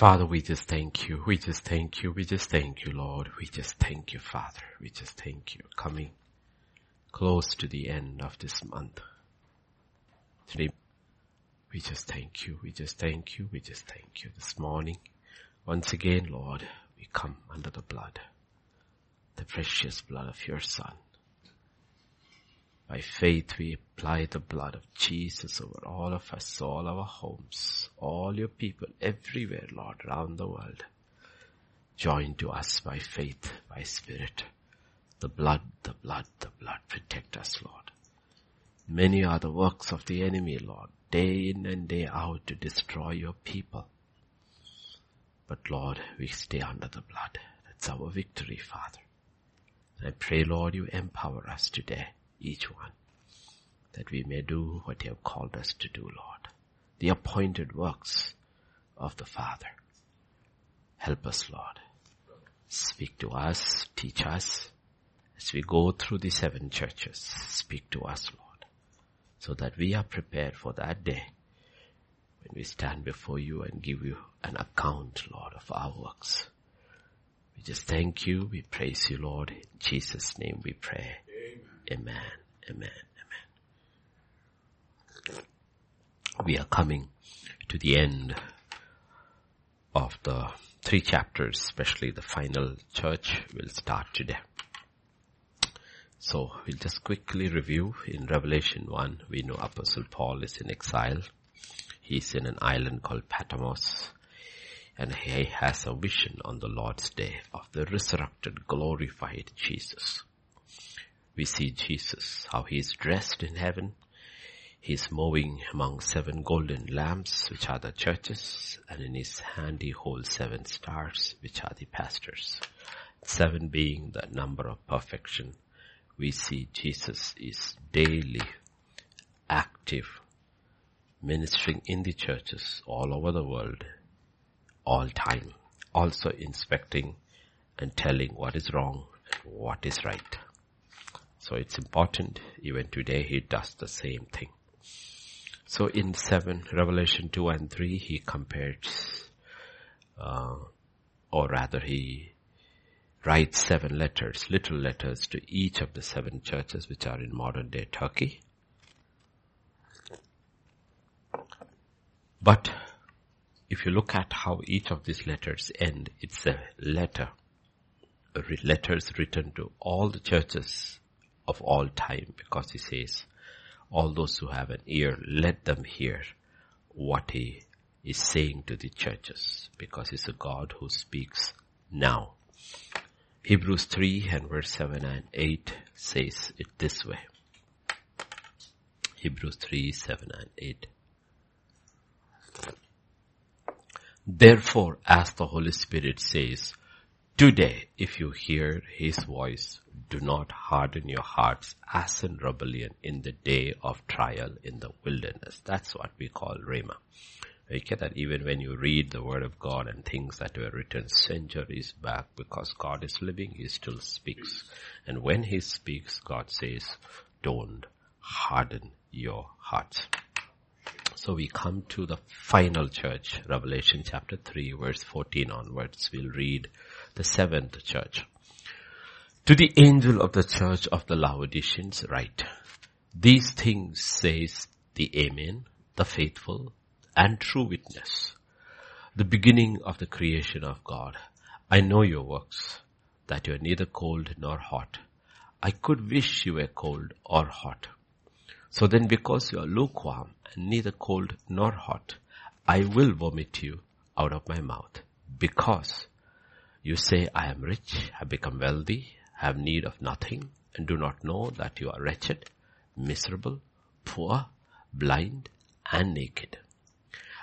Father, we just thank you. We just thank you. We just thank you, Lord. We just thank you, Father. We just thank you. Coming close to the end of this month. Today, we just thank you. We just thank you. We just thank you this morning. Once again, Lord, we come under the blood, the precious blood of your son. By faith we apply the blood of Jesus over all of us, all our homes, all your people everywhere, Lord, around the world. Join to us by faith, by spirit. The blood, the blood, the blood, protect us, Lord. Many are the works of the enemy, Lord, day in and day out to destroy your people. But Lord, we stay under the blood. That's our victory, Father. And I pray, Lord, you empower us today each one, that we may do what you have called us to do, Lord. The appointed works of the Father. Help us, Lord. Speak to us, teach us, as we go through the seven churches. Speak to us, Lord, so that we are prepared for that day when we stand before you and give you an account, Lord, of our works. We just thank you. We praise you, Lord. In Jesus' name we pray. Amen. Amen. Amen. We are coming to the end of the three chapters, especially the final church will start today. So we'll just quickly review in Revelation 1, we know Apostle Paul is in exile. He's in an island called Patmos and he has a vision on the Lord's day of the resurrected glorified Jesus we see Jesus, how he is dressed in heaven. He is moving among seven golden lamps, which are the churches, and in his hand he holds seven stars, which are the pastors. Seven being the number of perfection. We see Jesus is daily active, ministering in the churches all over the world, all time. Also inspecting and telling what is wrong and what is right. So it's important. Even today he does the same thing. So in 7, Revelation 2 and 3, he compares, uh, or rather he writes seven letters, little letters to each of the seven churches which are in modern day Turkey. But if you look at how each of these letters end, it's a letter, letters written to all the churches of all time because he says, all those who have an ear, let them hear what he is saying to the churches because he's a God who speaks now. Hebrews 3 and verse 7 and 8 says it this way. Hebrews 3, 7 and 8. Therefore, as the Holy Spirit says, today, if you hear his voice, do not harden your hearts as in rebellion in the day of trial in the wilderness. That's what we call Rhema. Get that even when you read the word of God and things that were written centuries back, because God is living, He still speaks. And when He speaks, God says, don't harden your hearts. So we come to the final church, Revelation chapter 3 verse 14 onwards. We'll read the seventh church. To the angel of the church of the Laodiceans write, These things says the Amen, the faithful and true witness, the beginning of the creation of God. I know your works, that you are neither cold nor hot. I could wish you were cold or hot. So then because you are lukewarm and neither cold nor hot, I will vomit you out of my mouth. Because you say, I am rich, have become wealthy, have need of nothing and do not know that you are wretched, miserable, poor, blind, and naked.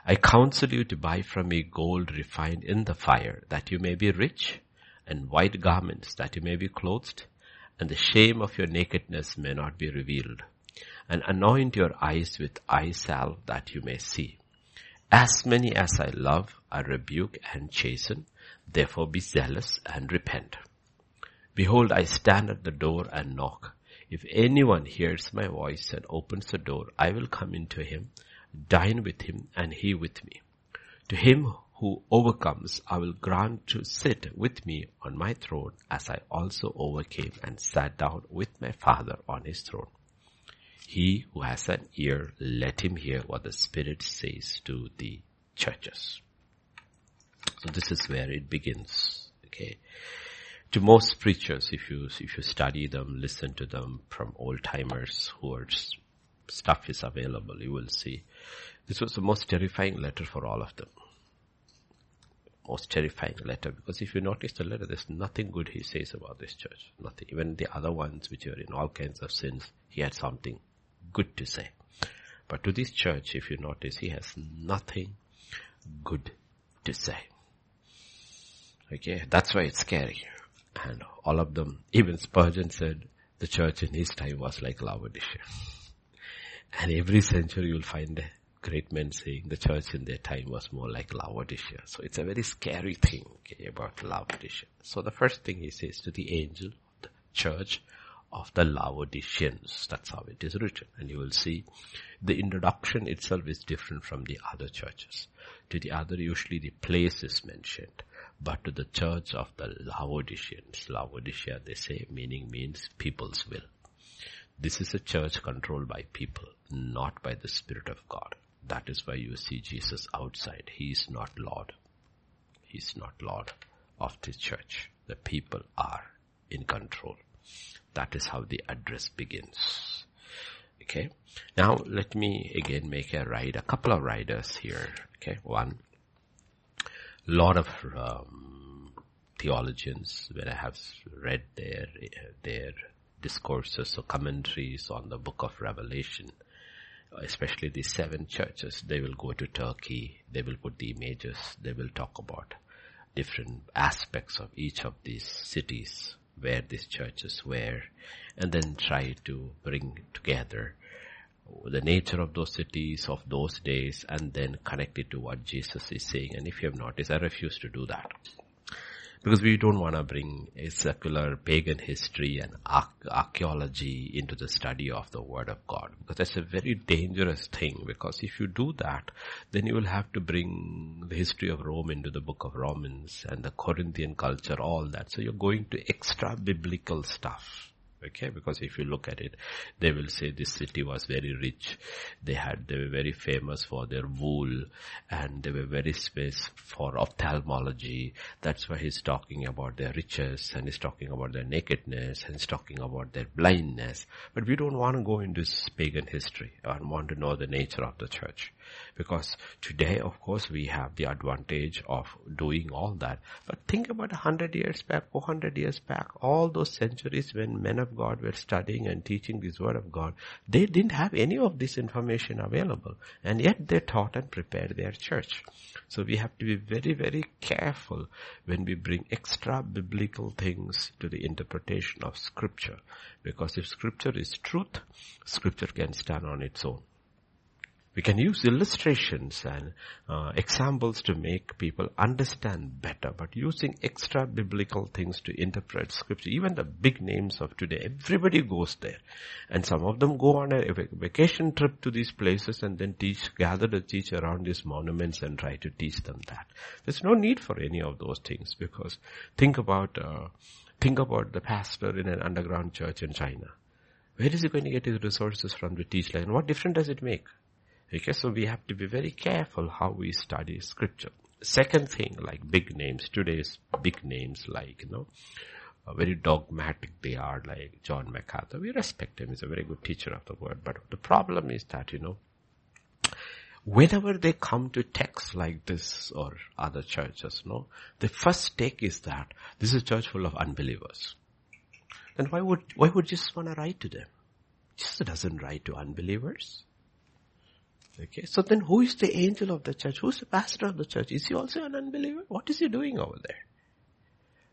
I counsel you to buy from me gold refined in the fire, that you may be rich, and white garments, that you may be clothed, and the shame of your nakedness may not be revealed. And anoint your eyes with eye salve, that you may see. As many as I love, I rebuke and chasten, therefore be zealous and repent. Behold, I stand at the door and knock. If anyone hears my voice and opens the door, I will come into him, dine with him, and he with me. To him who overcomes, I will grant to sit with me on my throne as I also overcame and sat down with my father on his throne. He who has an ear, let him hear what the Spirit says to the churches. So this is where it begins. Okay. To most preachers, if you, if you study them, listen to them from old timers who are stuff is available, you will see this was the most terrifying letter for all of them most terrifying letter because if you notice the letter, there's nothing good he says about this church. Nothing. Even the other ones which are in all kinds of sins, he had something good to say. But to this church, if you notice, he has nothing good to say. Okay, that's why it's scary. And all of them, even Spurgeon said the church in his time was like Laodicea. And every century you'll find great men saying the church in their time was more like Laodicea. So it's a very scary thing okay, about Laodicea. So the first thing he says to the angel, the church of the Laodiceans. That's how it is written. And you will see the introduction itself is different from the other churches. To the other, usually the place is mentioned. But to the church of the Laodiceans, Laodicea, they say, meaning means people's will. This is a church controlled by people, not by the Spirit of God. That is why you see Jesus outside. He is not Lord. He is not Lord of the church. The people are in control. That is how the address begins. Okay. Now let me again make a ride, a couple of riders here. Okay. One, lot of um, theologians when I have read their their discourses or commentaries on the book of Revelation, especially the seven churches, they will go to Turkey, they will put the images, they will talk about different aspects of each of these cities where these churches were and then try to bring together the nature of those cities of those days and then connect it to what Jesus is saying. And if you have noticed, I refuse to do that. Because we don't want to bring a secular pagan history and archaeology into the study of the word of God. Because that's a very dangerous thing because if you do that then you will have to bring the history of Rome into the book of Romans and the Corinthian culture all that. So you're going to extra biblical stuff Okay, because if you look at it, they will say this city was very rich. They had, they were very famous for their wool and they were very famous for ophthalmology. That's why he's talking about their riches and he's talking about their nakedness and he's talking about their blindness. But we don't want to go into pagan history and want to know the nature of the church. Because today, of course, we have the advantage of doing all that. But think about a hundred years back, 400 years back, all those centuries when men of God were studying and teaching this word of God, they didn't have any of this information available. And yet they taught and prepared their church. So we have to be very, very careful when we bring extra biblical things to the interpretation of scripture. Because if scripture is truth, scripture can stand on its own. We can use illustrations and uh, examples to make people understand better, but using extra biblical things to interpret scripture, even the big names of today, everybody goes there. And some of them go on a vacation trip to these places and then teach, gather to teach around these monuments and try to teach them that. There's no need for any of those things because think about, uh, think about the pastor in an underground church in China. Where is he going to get his resources from to teach like, and what difference does it make? Okay, so we have to be very careful how we study scripture. Second thing, like big names, today's big names like, you know, uh, very dogmatic they are, like John MacArthur. We respect him. He's a very good teacher of the word. But the problem is that, you know, whenever they come to texts like this or other churches, no, the first take is that this is a church full of unbelievers. Then why would, why would Jesus want to write to them? Jesus doesn't write to unbelievers. Okay, so then who is the angel of the church? Who's the pastor of the church? Is he also an unbeliever? What is he doing over there?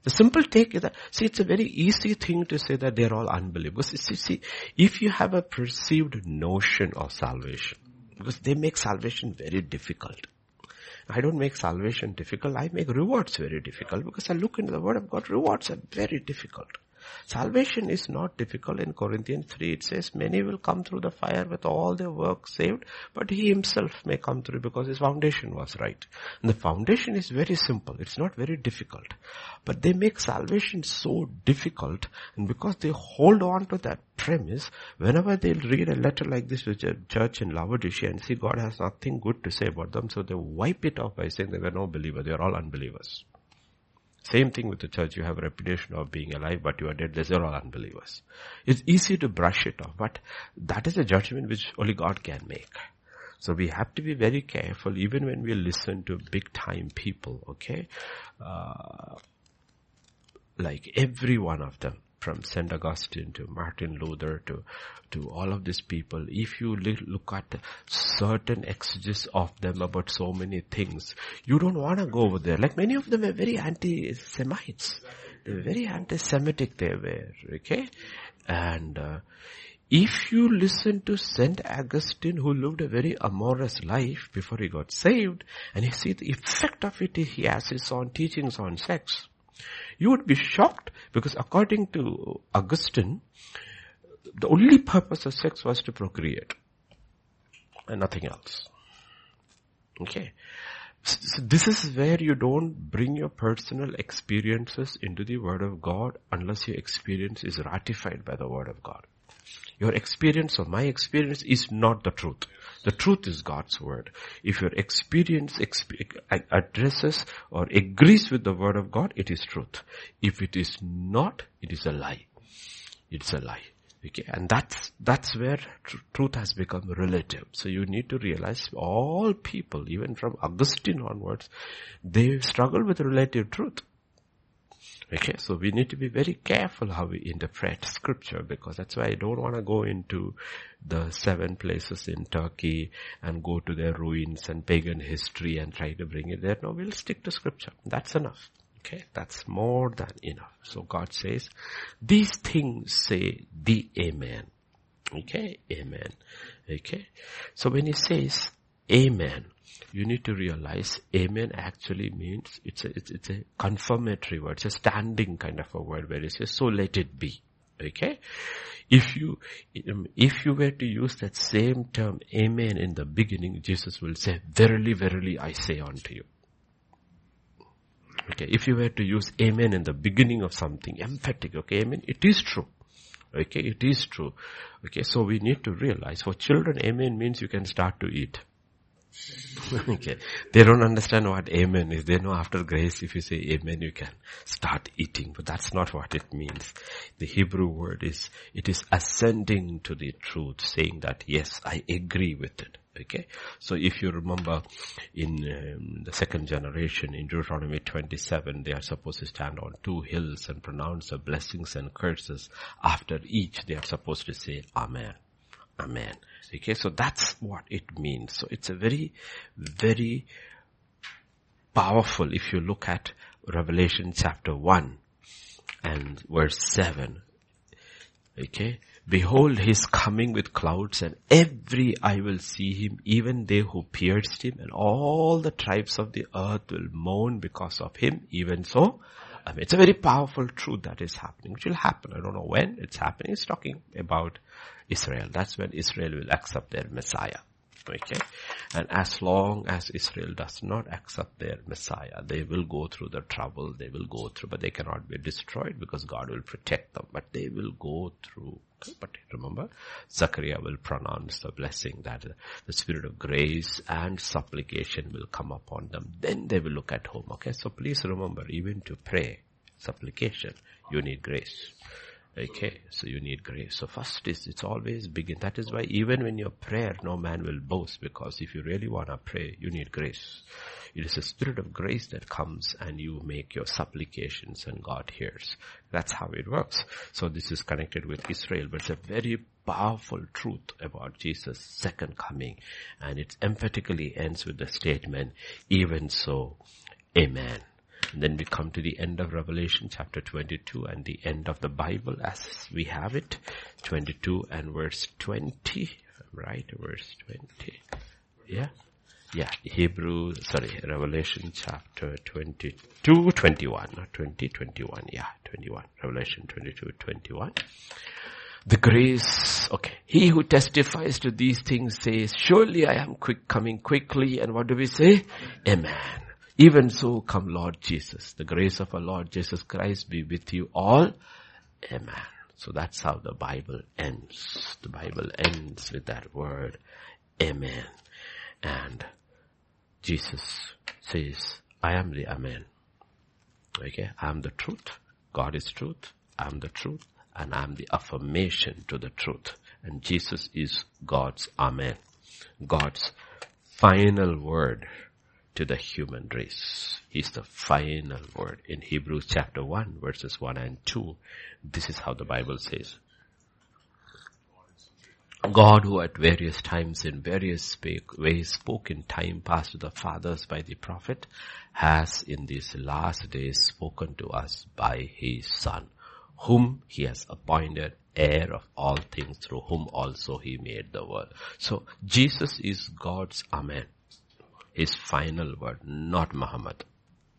The simple take is that, see, it's a very easy thing to say that they're all unbelievers. See, see, if you have a perceived notion of salvation, because they make salvation very difficult. I don't make salvation difficult, I make rewards very difficult because I look into the word of God, rewards are very difficult. Salvation is not difficult. In Corinthians 3 it says many will come through the fire with all their work saved, but he himself may come through because his foundation was right. And the foundation is very simple. It's not very difficult. But they make salvation so difficult and because they hold on to that premise, whenever they'll read a letter like this to a church in Laodicea and see God has nothing good to say about them, so they wipe it off by saying they were no believer. They are all unbelievers. Same thing with the church. You have a reputation of being alive, but you are dead. These are all unbelievers. It's easy to brush it off, but that is a judgment which only God can make. So we have to be very careful even when we listen to big time people, okay? Uh, like every one of them from St. Augustine to Martin Luther to, to all of these people, if you look at certain exegesis of them about so many things, you don't want to go over there. Like many of them are very anti-Semites. They're very anti-Semitic they were, okay? And, uh, if you listen to St. Augustine who lived a very amorous life before he got saved and you see the effect of it he has his own teachings on sex, you would be shocked because according to Augustine, the only purpose of sex was to procreate and nothing else. Okay. So this is where you don't bring your personal experiences into the Word of God unless your experience is ratified by the Word of God. Your experience or my experience is not the truth. The truth is God's word. If your experience exp- addresses or agrees with the word of God, it is truth. If it is not, it is a lie. It's a lie. Okay, and that's, that's where tr- truth has become relative. So you need to realize all people, even from Augustine onwards, they struggle with relative truth. Okay, so we need to be very careful how we interpret scripture because that's why I don't want to go into the seven places in Turkey and go to their ruins and pagan history and try to bring it there. No, we'll stick to scripture. That's enough. Okay, that's more than enough. So God says, these things say the Amen. Okay, Amen. Okay, so when He says Amen, you need to realize amen actually means it's a, it's, it's a confirmatory word. It's a standing kind of a word where it says, so let it be. Okay? If you, um, if you were to use that same term, amen, in the beginning, Jesus will say, verily, verily, I say unto you. Okay, if you were to use amen in the beginning of something, emphatic, okay, amen, it is true. Okay, it is true. Okay, so we need to realize for children, amen means you can start to eat. okay. They don't understand what amen is. They know after grace, if you say amen, you can start eating. But that's not what it means. The Hebrew word is, it is ascending to the truth, saying that yes, I agree with it. Okay. So if you remember in um, the second generation in Deuteronomy 27, they are supposed to stand on two hills and pronounce the blessings and curses. After each, they are supposed to say Amen. Amen. Okay, so that's what it means. So it's a very, very powerful if you look at Revelation chapter 1 and verse 7. Okay, behold his coming with clouds and every eye will see him, even they who pierced him and all the tribes of the earth will mourn because of him, even so. I mean, it's a very powerful truth that is happening, which will happen. I don't know when it's happening. It's talking about Israel. That's when Israel will accept their Messiah. Okay. And as long as Israel does not accept their Messiah, they will go through the trouble, they will go through, but they cannot be destroyed because God will protect them, but they will go through. But remember, Zechariah will pronounce the blessing that the spirit of grace and supplication will come upon them. Then they will look at home. Okay. So please remember, even to pray, supplication, you need grace. Okay, so you need grace. So first is, it's always begin. That is why even when your prayer, no man will boast because if you really want to pray, you need grace. It is a spirit of grace that comes and you make your supplications and God hears. That's how it works. So this is connected with Israel, but it's a very powerful truth about Jesus' second coming. And it emphatically ends with the statement, even so, Amen. And then we come to the end of Revelation chapter 22 and the end of the Bible as we have it. 22 and verse 20. Right, verse 20. Yeah. Yeah, Hebrew, sorry, Revelation chapter 22, 21, not 20, 21, yeah, 21, Revelation 22, 21. The grace, okay, he who testifies to these things says, surely I am quick, coming quickly, and what do we say? Amen. Even so come Lord Jesus. The grace of our Lord Jesus Christ be with you all. Amen. So that's how the Bible ends. The Bible ends with that word, Amen. And Jesus says, I am the Amen. Okay, I am the truth. God is truth. I am the truth. And I am the affirmation to the truth. And Jesus is God's Amen. God's final word to the human race. He's the final word. In Hebrews chapter 1 verses 1 and 2, this is how the Bible says. God who at various times in various ways spoke in time past to the fathers by the prophet has in these last days spoken to us by his son whom he has appointed heir of all things through whom also he made the world. So Jesus is God's Amen. His final word, not Muhammad.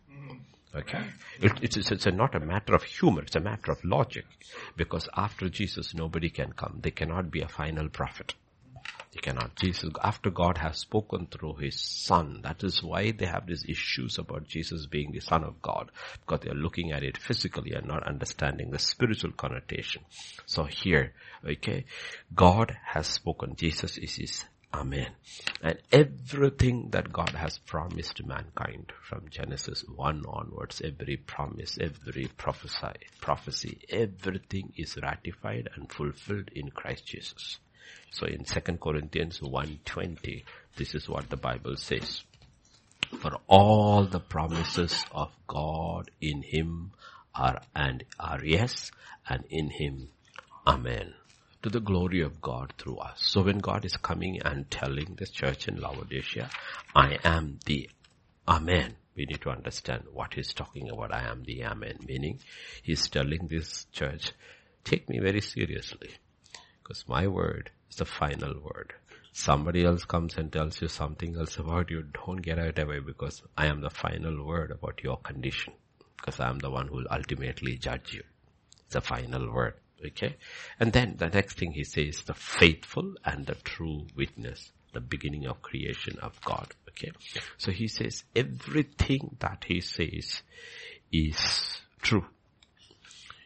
Mm-hmm. Okay? It, it's, it's a, not a matter of humor, it's a matter of logic. Because after Jesus, nobody can come. They cannot be a final prophet. They cannot. Jesus, after God has spoken through His Son, that is why they have these issues about Jesus being the Son of God. Because they are looking at it physically and not understanding the spiritual connotation. So here, okay, God has spoken. Jesus is His Amen. And everything that God has promised mankind from Genesis 1 onwards, every promise, every prophesy, prophecy, everything is ratified and fulfilled in Christ Jesus. So in 2 Corinthians 1.20, this is what the Bible says. For all the promises of God in Him are and are yes, and in Him, Amen to the glory of God through us. So when God is coming and telling this church in Laodicea, I am the Amen, we need to understand what he's talking about. I am the Amen, meaning he's telling this church, take me very seriously because my word is the final word. Somebody else comes and tells you something else about you, don't get out it away because I am the final word about your condition because I am the one who will ultimately judge you. It's the final word. Okay. And then the next thing he says, the faithful and the true witness, the beginning of creation of God. Okay. So he says everything that he says is true.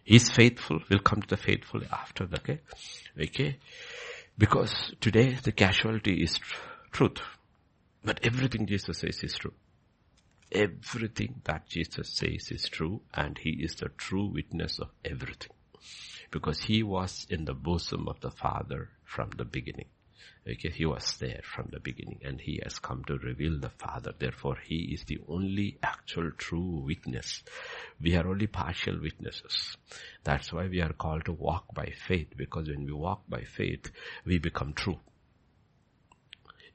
He's faithful. We'll come to the faithful after. Okay. Okay. Because today the casualty is tr- truth. But everything Jesus says is true. Everything that Jesus says is true and he is the true witness of everything because he was in the bosom of the Father from the beginning. Okay, he was there from the beginning and he has come to reveal the Father. Therefore, he is the only actual true witness. We are only partial witnesses. That's why we are called to walk by faith because when we walk by faith, we become true.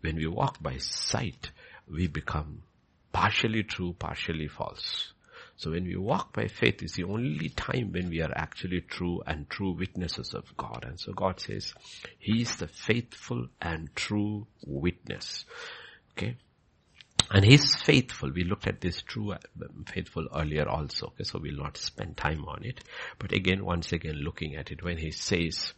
When we walk by sight, we become partially true, partially false. So when we walk by faith is the only time when we are actually true and true witnesses of God. And so God says, He is the faithful and true witness. Okay. And He's faithful. We looked at this true um, faithful earlier also. Okay. So we'll not spend time on it. But again, once again, looking at it when He says,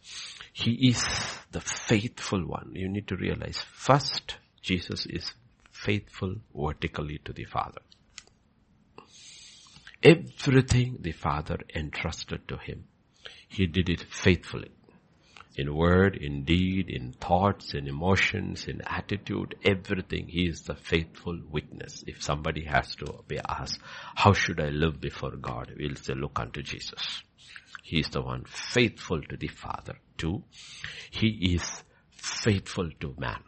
He is the faithful one. You need to realize first, Jesus is faithful vertically to the Father. Everything the Father entrusted to him, he did it faithfully. In word, in deed, in thoughts, in emotions, in attitude, everything, he is the faithful witness. If somebody has to be asked, how should I live before God? We'll say, look unto Jesus. He is the one faithful to the Father. Two, he is faithful to man.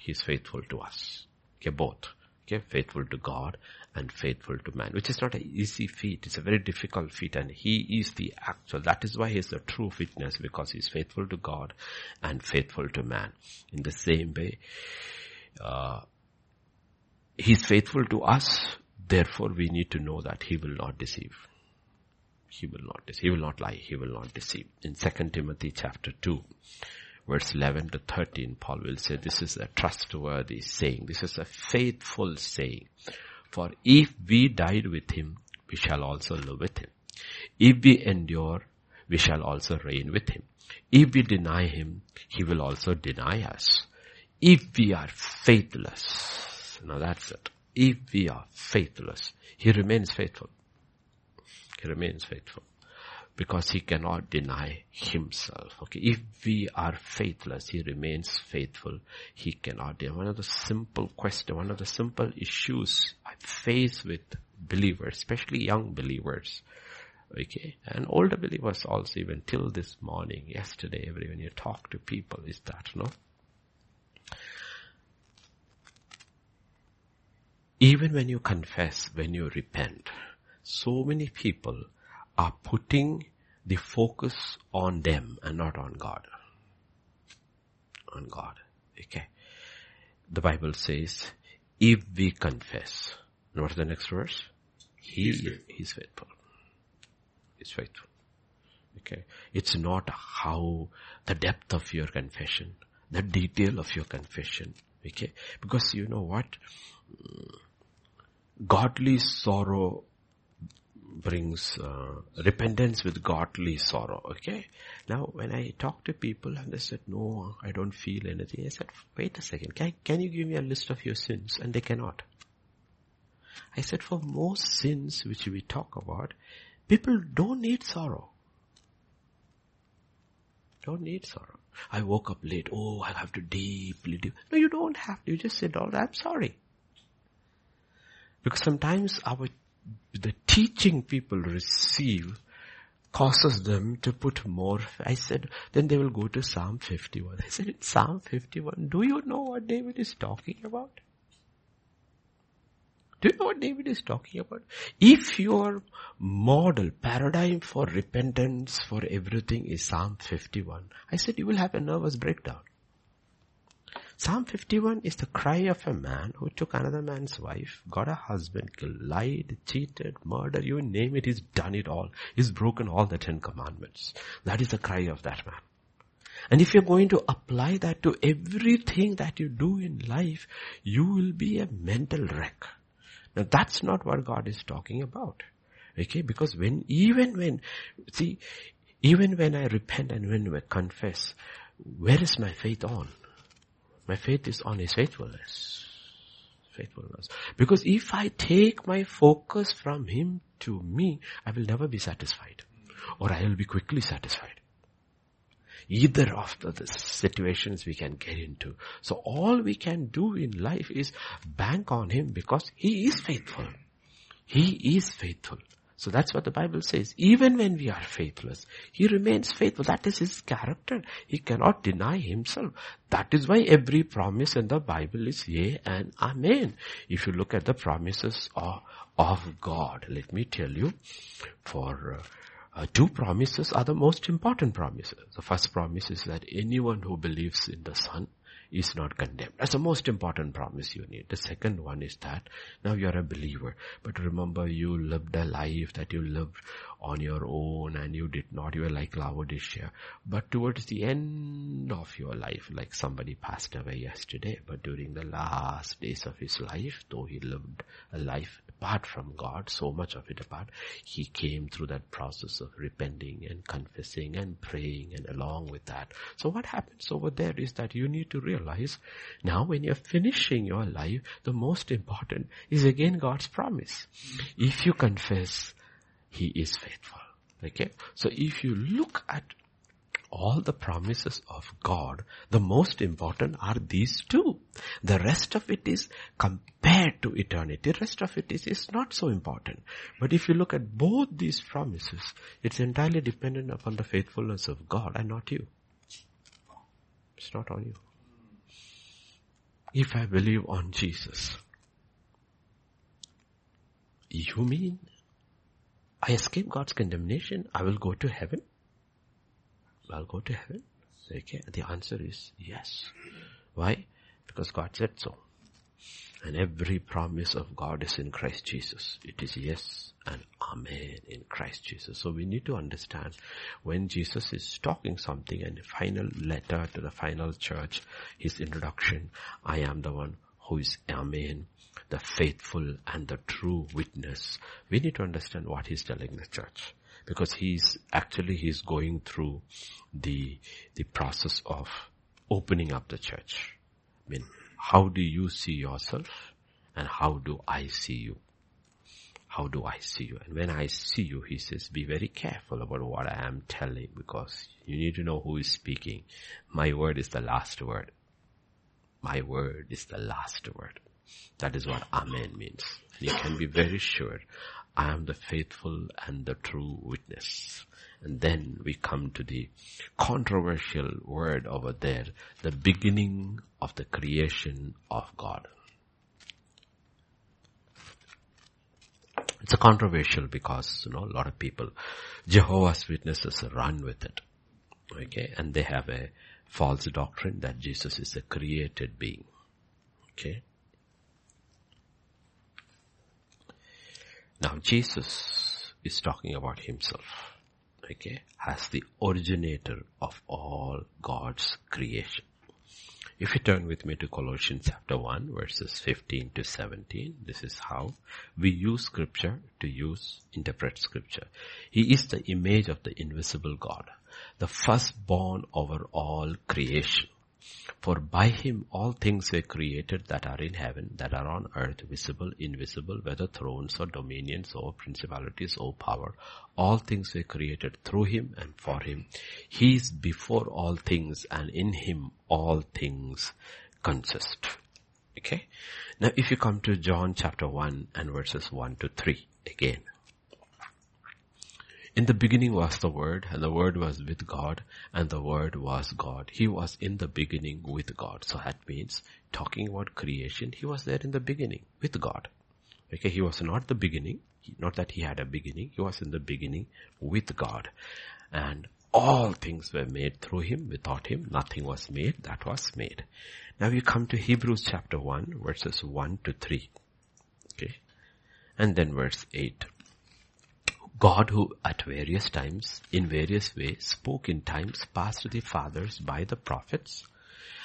He is faithful to us. Okay, both. Okay, faithful to God and faithful to man, which is not an easy feat. It's a very difficult feat and he is the actual. That is why he is the true witness because he is faithful to God and faithful to man. In the same way, uh, he is faithful to us. Therefore, we need to know that he will not deceive. He will not deceive. He will not lie. He will not deceive. In 2 Timothy chapter 2, verse 11 to 13, Paul will say this is a trustworthy saying. This is a faithful saying. For if we died with him, we shall also live with him. If we endure, we shall also reign with him. If we deny him, he will also deny us. If we are faithless, now that's it. If we are faithless, he remains faithful. He remains faithful because he cannot deny himself. Okay. If we are faithless, he remains faithful. He cannot deny. One of the simple question, one of the simple issues face with believers, especially young believers, okay, and older believers also even till this morning, yesterday, every when you talk to people is that, no? Even when you confess, when you repent, so many people are putting the focus on them and not on God. On God. Okay. The Bible says, if we confess, what's the next verse? He is faithful. He's faithful. Okay. It's not how the depth of your confession, the detail of your confession. Okay. Because you know what? Godly sorrow brings uh, repentance with godly sorrow. Okay. Now, when I talk to people and they said, "No, I don't feel anything," I said, "Wait a second. Can can you give me a list of your sins?" And they cannot. I said, for most sins which we talk about, people don't need sorrow. Don't need sorrow. I woke up late. Oh, I have to deeply, deep. No, you don't have to. You just said, "Oh, I'm sorry." Because sometimes our the teaching people receive causes them to put more. I said, then they will go to Psalm 51. I said, in Psalm 51, do you know what David is talking about? Do you know what David is talking about? If your model, paradigm for repentance for everything is Psalm 51, I said you will have a nervous breakdown. Psalm 51 is the cry of a man who took another man's wife, got a husband lied, cheated, murdered, you name it, he's done it all. He's broken all the Ten Commandments. That is the cry of that man. And if you're going to apply that to everything that you do in life, you will be a mental wreck. Now that's not what God is talking about. Okay, because when, even when, see, even when I repent and when I confess, where is my faith on? My faith is on His faithfulness. Faithfulness. Because if I take my focus from Him to me, I will never be satisfied. Or I will be quickly satisfied. Either of the, the situations we can get into. So all we can do in life is bank on Him because He is faithful. He is faithful. So that's what the Bible says. Even when we are faithless, He remains faithful. That is His character. He cannot deny Himself. That is why every promise in the Bible is yea and amen. If you look at the promises of, of God, let me tell you, for uh, uh, two promises are the most important promises. The first promise is that anyone who believes in the Son is not condemned. That's the most important promise you need. The second one is that now you're a believer, but remember you lived a life that you lived on your own and you did not, you were like Laodicea. But towards the end of your life, like somebody passed away yesterday, but during the last days of his life, though he lived a life apart from God, so much of it apart, he came through that process of repenting and confessing and praying and along with that. So what happens over there is that you need to realize now when you're finishing your life, the most important is again God's promise. If you confess, He is faithful. Okay? So if you look at all the promises of God, the most important are these two. The rest of it is compared to eternity. The rest of it is, is not so important. But if you look at both these promises, it's entirely dependent upon the faithfulness of God and not you. It's not on you. If I believe on Jesus, you mean I escape God's condemnation? I will go to heaven? I'll go to heaven? Okay, the answer is yes. Why? Because God said so. And every promise of God is in Christ Jesus. It is yes and Amen in Christ Jesus. So we need to understand when Jesus is talking something and the final letter to the final church, his introduction, I am the one who is Amen, the faithful and the true witness. We need to understand what he's telling the church because he's actually he's going through the the process of opening up the church. I mean, how do you see yourself and how do I see you? How do I see you? And when I see you, he says, be very careful about what I am telling because you need to know who is speaking. My word is the last word. My word is the last word. That is what Amen means. You can be very sure I am the faithful and the true witness. And then we come to the controversial word over there, the beginning of the creation of God. It's a controversial because, you know, a lot of people, Jehovah's Witnesses run with it. Okay, and they have a false doctrine that Jesus is a created being. Okay. Now Jesus is talking about himself, okay, as the originator of all God's creation. If you turn with me to Colossians chapter 1 verses 15 to 17, this is how we use scripture to use, interpret scripture. He is the image of the invisible God, the firstborn over all creation. For by him all things were created that are in heaven, that are on earth, visible, invisible, whether thrones or dominions or principalities or power. All things were created through him and for him. He is before all things and in him all things consist. Okay. Now if you come to John chapter 1 and verses 1 to 3 again. In the beginning was the Word, and the Word was with God, and the Word was God. He was in the beginning with God. So that means, talking about creation, He was there in the beginning with God. Okay, He was not the beginning, not that He had a beginning, He was in the beginning with God. And all things were made through Him, without Him nothing was made that was made. Now we come to Hebrews chapter 1 verses 1 to 3. Okay. And then verse 8. God who at various times, in various ways, spoke in times past to the fathers by the prophets,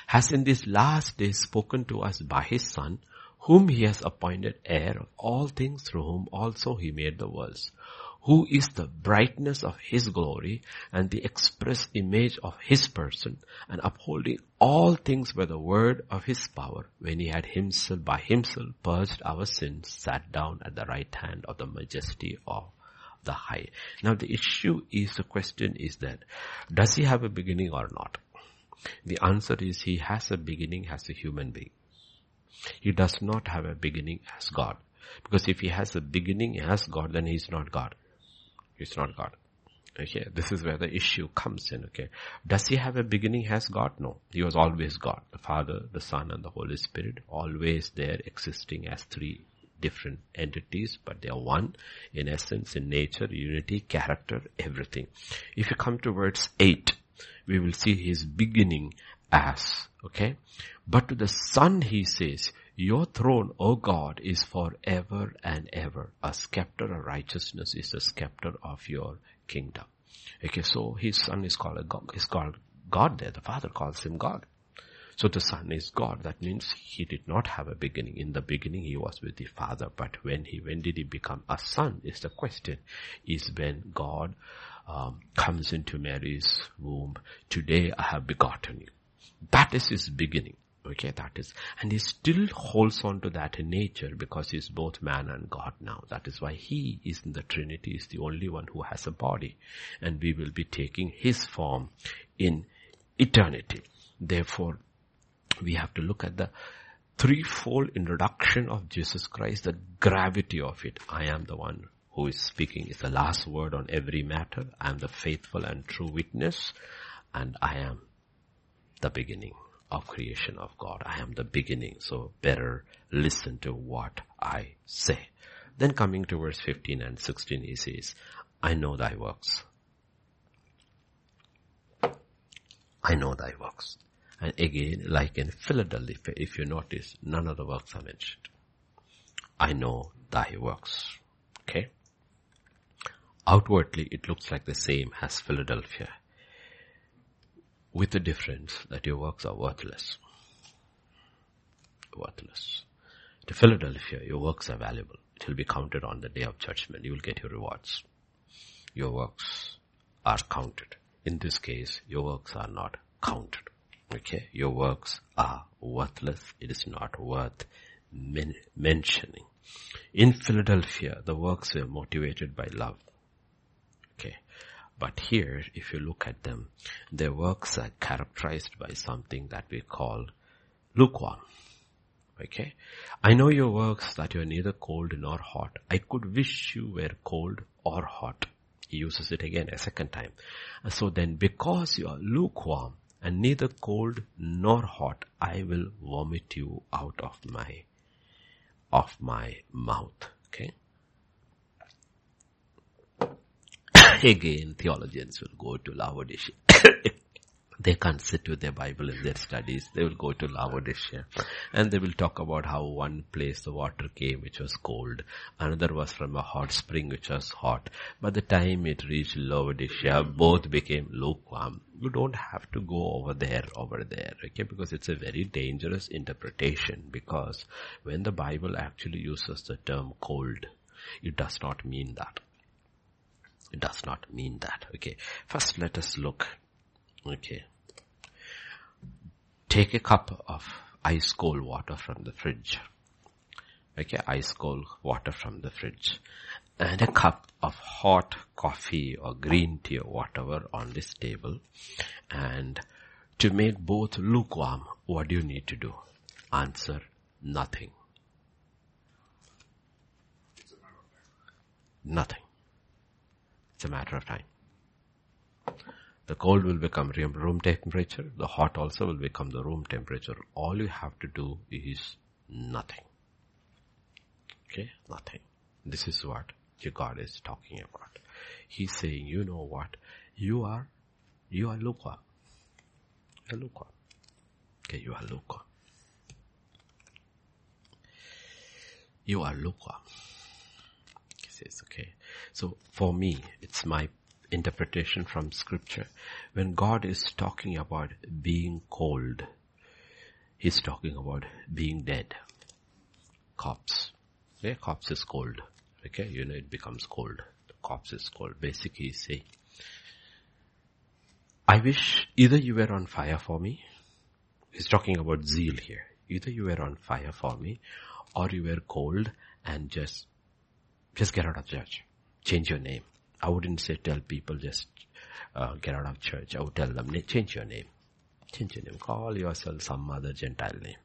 has in these last days spoken to us by his son, whom he has appointed heir of all things through whom also he made the worlds, who is the brightness of his glory and the express image of his person and upholding all things by the word of his power when he had himself by himself purged our sins sat down at the right hand of the majesty of the high. Now the issue is, the question is that, does he have a beginning or not? The answer is he has a beginning as a human being. He does not have a beginning as God. Because if he has a beginning as God, then he's not God. He's not God. Okay, this is where the issue comes in, okay. Does he have a beginning as God? No. He was always God. The Father, the Son, and the Holy Spirit, always there existing as three different entities, but they are one in essence, in nature, unity, character, everything. If you come to verse 8, we will see his beginning as, okay? But to the Son he says, your throne, O God, is forever and ever. A scepter of righteousness is the scepter of your kingdom. Okay, so his son is called God, is called God there. The father calls him God. So the son is God. That means he did not have a beginning. In the beginning he was with the father, but when he, when did he become a son is the question. Is when God um, comes into Mary's womb. Today I have begotten you. That is his beginning. Okay, that is, and he still holds on to that nature because he's both man and God now. That is why he is in the Trinity, is the only one who has a body. And we will be taking his form in eternity. Therefore, we have to look at the threefold introduction of Jesus Christ, the gravity of it. I am the one who is speaking is the last word on every matter. I am the faithful and true witness and I am the beginning of creation of God. I am the beginning. So better listen to what I say. Then coming to verse 15 and 16, he says, I know thy works. I know thy works. And again, like in Philadelphia, if you notice, none of the works are mentioned. I know thy works. Okay? Outwardly, it looks like the same as Philadelphia. With the difference that your works are worthless. Worthless. To Philadelphia, your works are valuable. It will be counted on the day of judgment. You will get your rewards. Your works are counted. In this case, your works are not counted. Okay, your works are worthless. It is not worth men- mentioning. In Philadelphia, the works were motivated by love. Okay. But here, if you look at them, their works are characterized by something that we call lukewarm. Okay. I know your works that you are neither cold nor hot. I could wish you were cold or hot. He uses it again a second time. So then because you are lukewarm and neither cold nor hot, I will vomit you out of my, of my mouth. Okay. again, theologians will go to Laodicea. they can't sit with their Bible in their studies. They will go to Laodicea and they will talk about how one place the water came which was cold. Another was from a hot spring which was hot. By the time it reached Laodicea, both became lukewarm. You don't have to go over there, over there, okay? Because it's a very dangerous interpretation because when the Bible actually uses the term cold, it does not mean that. It does not mean that. Okay. First let us look. Okay. Take a cup of ice cold water from the fridge. Okay. Ice cold water from the fridge. And a cup of hot coffee or green tea or whatever on this table. And to make both lukewarm, what do you need to do? Answer, nothing. Nothing. It's a matter of time. The cold will become room temperature. The hot also will become the room temperature. All you have to do is nothing. Okay? Nothing. This is what your God is talking about. He's saying, you know what? You are, you are lukewarm. You are lukewarm. Okay, you are lukewarm. You are lukewarm. He says, okay. So for me, it's my interpretation from scripture. When God is talking about being cold, He's talking about being dead. Corpse. Yeah, corpse is cold. Okay, you know it becomes cold. The corpse is cold. Basically he's saying, I wish either you were on fire for me. He's talking about zeal here. Either you were on fire for me or you were cold and just, just get out of church change your name. I wouldn't say tell people just uh, get out of church. I would tell them change your name. Change your name. Call yourself some other Gentile name.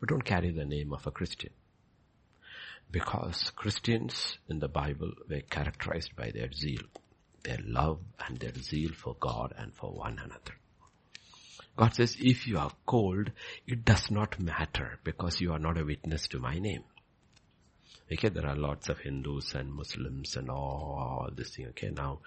But don't carry the name of a Christian. Because Christians in the Bible were characterized by their zeal, their love and their zeal for God and for one another. God says, if you are cold, it does not matter because you are not a witness to my name. Okay, there are lots of Hindus and Muslims and all this thing. Okay, now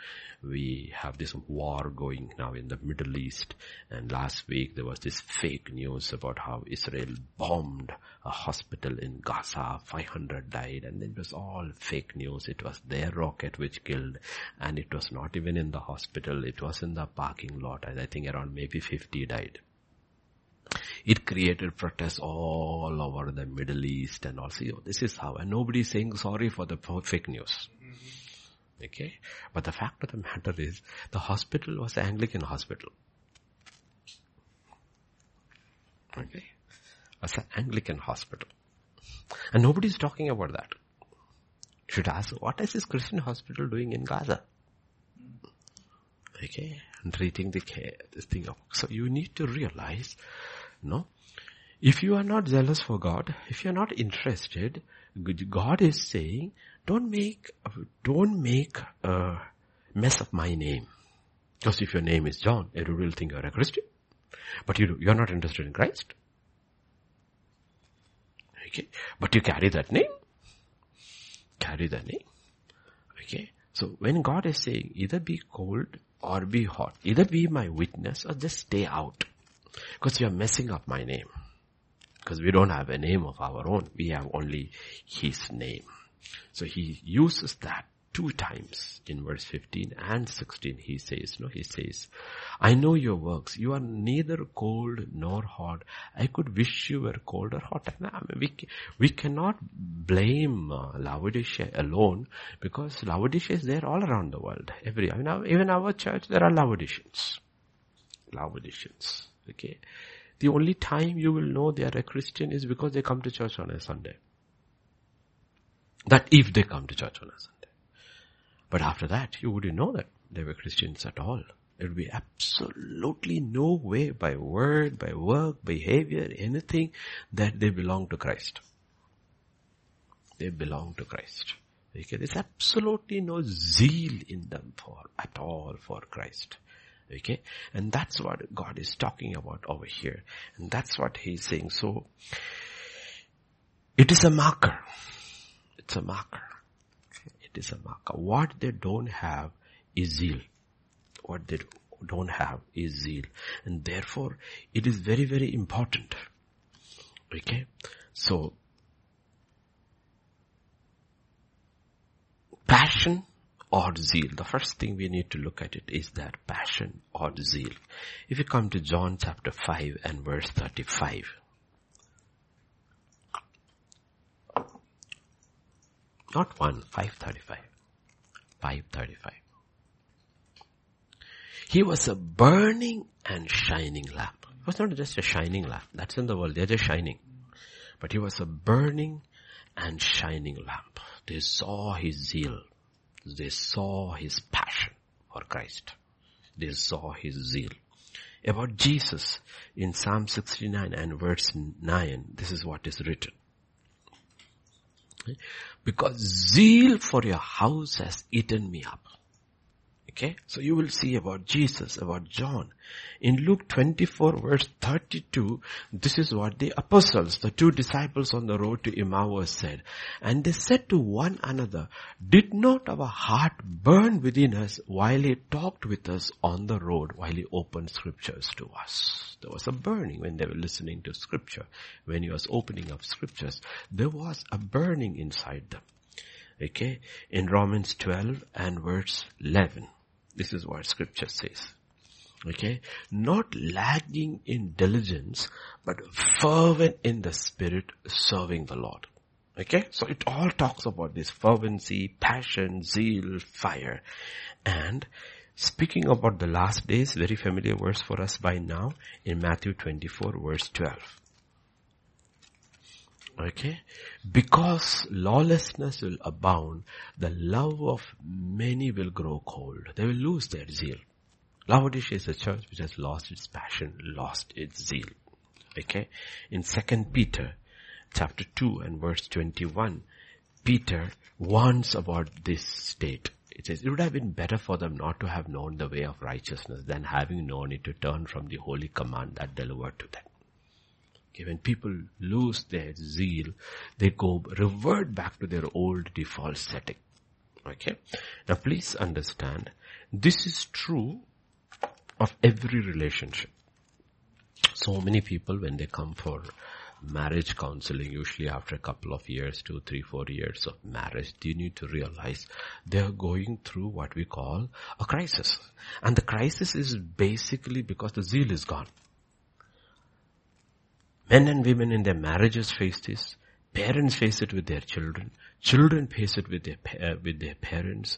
we have this war going now in the Middle East. And last week there was this fake news about how Israel bombed a hospital in Gaza. 500 died and it was all fake news. It was their rocket which killed and it was not even in the hospital. It was in the parking lot and I think around maybe 50 died. It created protests all over the Middle East and also, you know, this is how, and nobody is saying sorry for the fake news. Mm-hmm. Okay? But the fact of the matter is, the hospital was an Anglican hospital. Okay? It was an Anglican hospital. And nobody is talking about that. You should ask, what is this Christian hospital doing in Gaza? Okay? And treating the care, this thing. So you need to realize no. If you are not zealous for God, if you are not interested, God is saying, don't make, don't make a mess of my name. Because if your name is John, everyone will think you're a Christian. But you, you're not interested in Christ. Okay. But you carry that name. Carry that name. Okay. So when God is saying either be cold or be hot, either be my witness or just stay out. Because you are messing up my name. Because we don't have a name of our own. We have only His name. So He uses that two times in verse 15 and 16 he says, no, he says, I know your works. You are neither cold nor hot. I could wish you were cold or hot. I mean, we, we cannot blame uh, Laodicea alone because Laodicea is there all around the world. Every, I mean, even our church, there are Laodiceans. Laodiceans. Okay. The only time you will know they are a Christian is because they come to church on a Sunday. That if they come to church on a Sunday. But after that, you wouldn't know that they were Christians at all. There would be absolutely no way by word, by work, behavior, anything that they belong to Christ. They belong to Christ. Okay, there's absolutely no zeal in them for, at all for Christ. Okay, and that's what God is talking about over here. And that's what He's saying. So, it is a marker. It's a marker. It is a marker. What they don't have is zeal. What they don't have is zeal. And therefore, it is very, very important. Okay? So, passion or zeal. The first thing we need to look at it is that passion or zeal. If you come to John chapter 5 and verse 35. Not 1, 535. 535. He was a burning and shining lamp. It was not just a shining lamp. That's in the world. They're just shining. But he was a burning and shining lamp. They saw his zeal. They saw his passion for Christ. They saw his zeal. About Jesus in Psalm 69 and verse 9, this is what is written. Because zeal for your house has eaten me up. Okay, so you will see about Jesus, about John. In Luke 24 verse 32, this is what the apostles, the two disciples on the road to Emmaus said. And they said to one another, did not our heart burn within us while he talked with us on the road, while he opened scriptures to us? There was a burning when they were listening to scripture. When he was opening up scriptures, there was a burning inside them. Okay, in Romans 12 and verse 11. This is what scripture says. Okay. Not lagging in diligence, but fervent in the spirit, serving the Lord. Okay. So it all talks about this fervency, passion, zeal, fire. And speaking about the last days, very familiar verse for us by now in Matthew 24 verse 12. Okay? Because lawlessness will abound, the love of many will grow cold. They will lose their zeal. Laodicea is a church which has lost its passion, lost its zeal. Okay? In 2 Peter chapter 2 and verse 21, Peter warns about this state. It says, it would have been better for them not to have known the way of righteousness than having known it to turn from the holy command that delivered to them. Okay, when people lose their zeal, they go revert back to their old default setting. Okay. Now please understand, this is true of every relationship. So many people when they come for marriage counseling, usually after a couple of years, two, three, four years of marriage, they need to realize they're going through what we call a crisis. And the crisis is basically because the zeal is gone. Men and women in their marriages face this. Parents face it with their children. Children face it with their, uh, with their parents.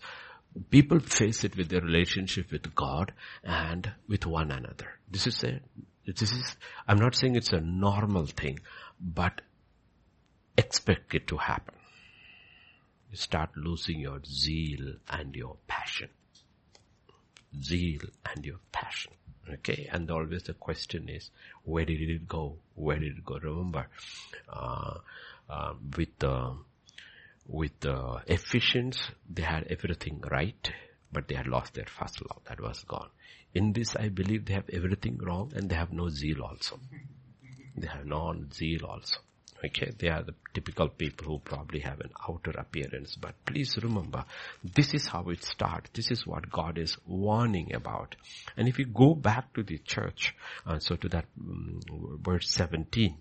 People face it with their relationship with God and with one another. This is a, this is, I'm not saying it's a normal thing, but expect it to happen. You start losing your zeal and your passion. Zeal and your passion. Okay, and always the question is, where did it go? Where did it go? Remember, uh, uh, with the with the Ephesians, they had everything right, but they had lost their first love. That was gone. In this, I believe they have everything wrong, and they have no zeal also. They have no zeal also. Okay, they are the typical people who probably have an outer appearance, but please remember, this is how it starts. This is what God is warning about. And if you go back to the church, uh, so to that um, verse 17,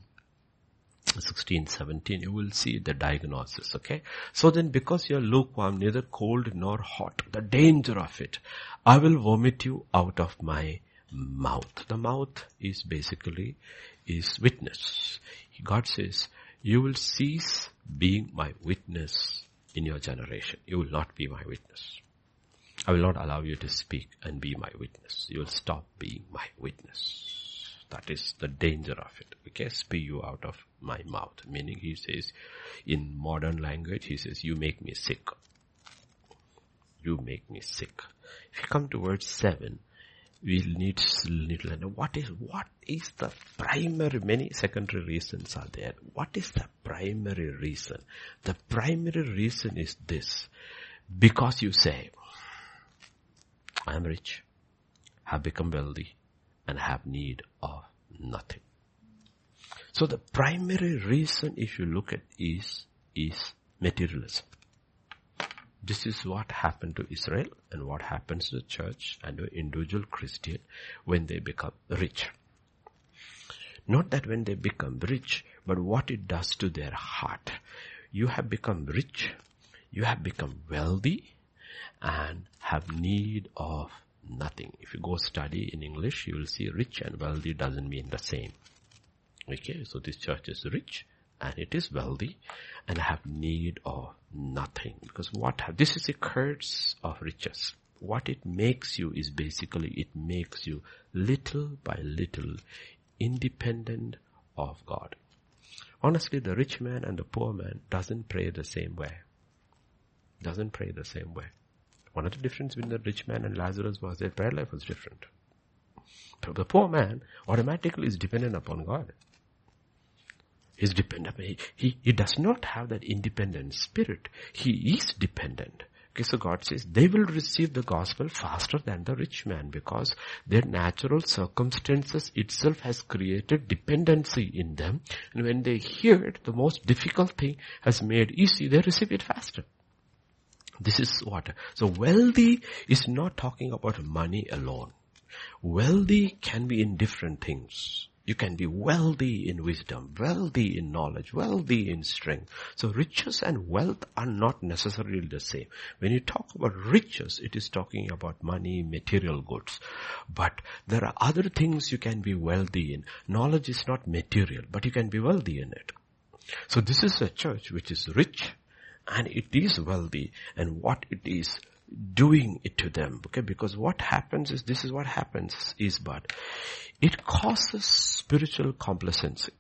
16, 17, you will see the diagnosis, okay? So then because you're lukewarm, neither cold nor hot, the danger of it, I will vomit you out of my mouth. The mouth is basically, is witness. God says, you will cease being my witness in your generation. You will not be my witness. I will not allow you to speak and be my witness. You will stop being my witness. That is the danger of it. Okay, spew you out of my mouth. Meaning he says, in modern language, he says, you make me sick. You make me sick. If you come to verse 7, we'll need little, and what is, what is the primary, many secondary reasons are there. What is the primary reason? The primary reason is this. Because you say, I am rich, have become wealthy, and have need of nothing. So the primary reason if you look at is, is materialism. This is what happened to Israel and what happens to the church and to individual Christian when they become rich. Not that when they become rich, but what it does to their heart. You have become rich, you have become wealthy, and have need of nothing. If you go study in English, you will see rich and wealthy doesn't mean the same. Okay, so this church is rich and it is wealthy and have need of nothing. Because what, this is a curse of riches. What it makes you is basically it makes you little by little independent of God. Honestly, the rich man and the poor man doesn't pray the same way. Doesn't pray the same way. One of the difference between the rich man and Lazarus was their prayer life was different. The poor man automatically is dependent upon God. He's dependent. He, he, he does not have that independent spirit. He is dependent. Okay, so God says they will receive the gospel faster than the rich man because their natural circumstances itself has created dependency in them. And when they hear it, the most difficult thing has made easy, they receive it faster. This is what. So wealthy is not talking about money alone. Wealthy can be in different things. You can be wealthy in wisdom, wealthy in knowledge, wealthy in strength. So riches and wealth are not necessarily the same. When you talk about riches, it is talking about money, material goods. But there are other things you can be wealthy in. Knowledge is not material, but you can be wealthy in it. So this is a church which is rich and it is wealthy and what it is doing it to them. Okay, because what happens is, this is what happens is but it causes spiritual complacency.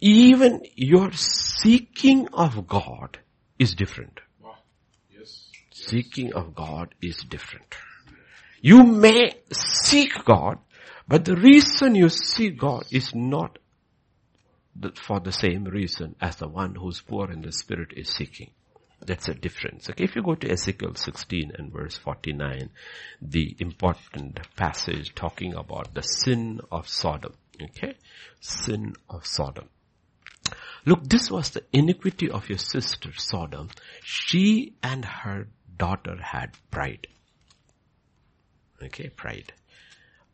Even your seeking of God is different. Yes. Seeking of God is different. You may seek God, but the reason you seek God is not for the same reason as the one who's poor in the spirit is seeking. That's a difference. Okay, if you go to Ezekiel 16 and verse 49, the important passage talking about the sin of Sodom. Okay, sin of Sodom. Look, this was the iniquity of your sister Sodom. She and her daughter had pride. Okay, pride.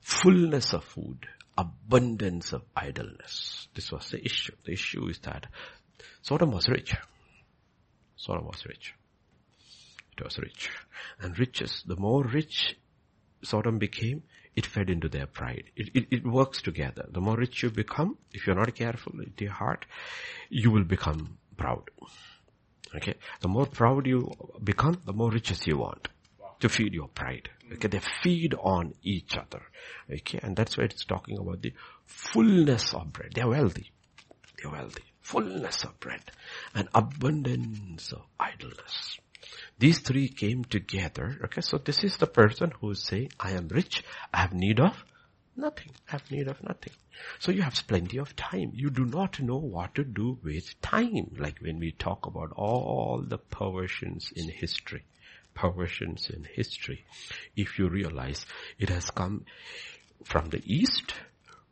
Fullness of food abundance of idleness. This was the issue. The issue is that Sodom was rich. Sodom was rich. It was rich. And riches, the more rich Sodom became, it fed into their pride. It, it, it works together. The more rich you become, if you're not careful in your heart, you will become proud. Okay? The more proud you become, the more riches you want to feed your pride. Okay, they feed on each other. Okay, and that's why it's talking about the fullness of bread. They are wealthy. They are wealthy. Fullness of bread and abundance of idleness. These three came together. Okay, so this is the person who is saying, I am rich, I have need of nothing. I have need of nothing. So you have plenty of time. You do not know what to do with time. Like when we talk about all the perversions in history perversions in history. If you realize it has come from the east,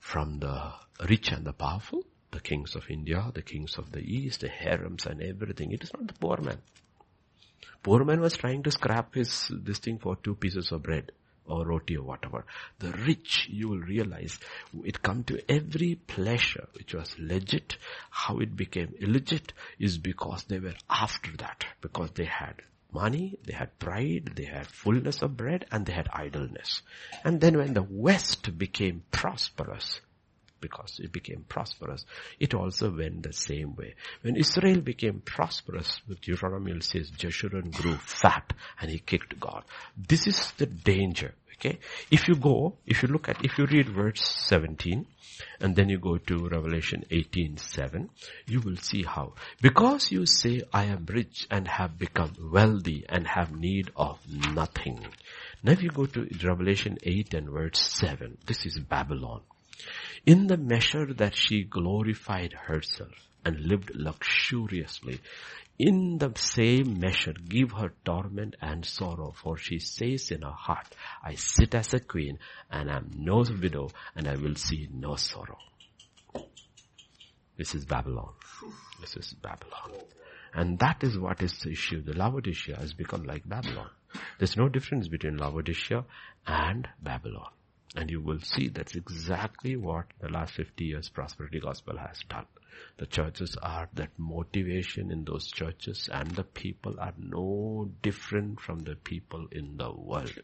from the rich and the powerful, the kings of India, the kings of the east, the harems and everything. It is not the poor man. Poor man was trying to scrap his, this thing for two pieces of bread. or roti or whatever. The rich, you will realize it come to every pleasure which was legit. How it became illegit is because they were after that, because they had money, they had pride, they had fullness of bread, and they had idleness. And then when the West became prosperous, because it became prosperous, it also went the same way. When Israel became prosperous, Deuteronomy says Jeshurun grew fat and he kicked God. This is the danger. Okay. If you go, if you look at, if you read verse 17, and then you go to Revelation 18, 7, you will see how. Because you say, I am rich and have become wealthy and have need of nothing. Now if you go to Revelation 8 and verse 7, this is Babylon. In the measure that she glorified herself and lived luxuriously, in the same measure give her torment and sorrow, for she says in her heart, I sit as a queen and I am no widow and I will see no sorrow. This is Babylon. This is Babylon. And that is what is the issue. The Laodicea has become like Babylon. There's no difference between Laodicea and Babylon. And you will see that's exactly what the last 50 years prosperity gospel has done. The churches are that motivation in those churches and the people are no different from the people in the world.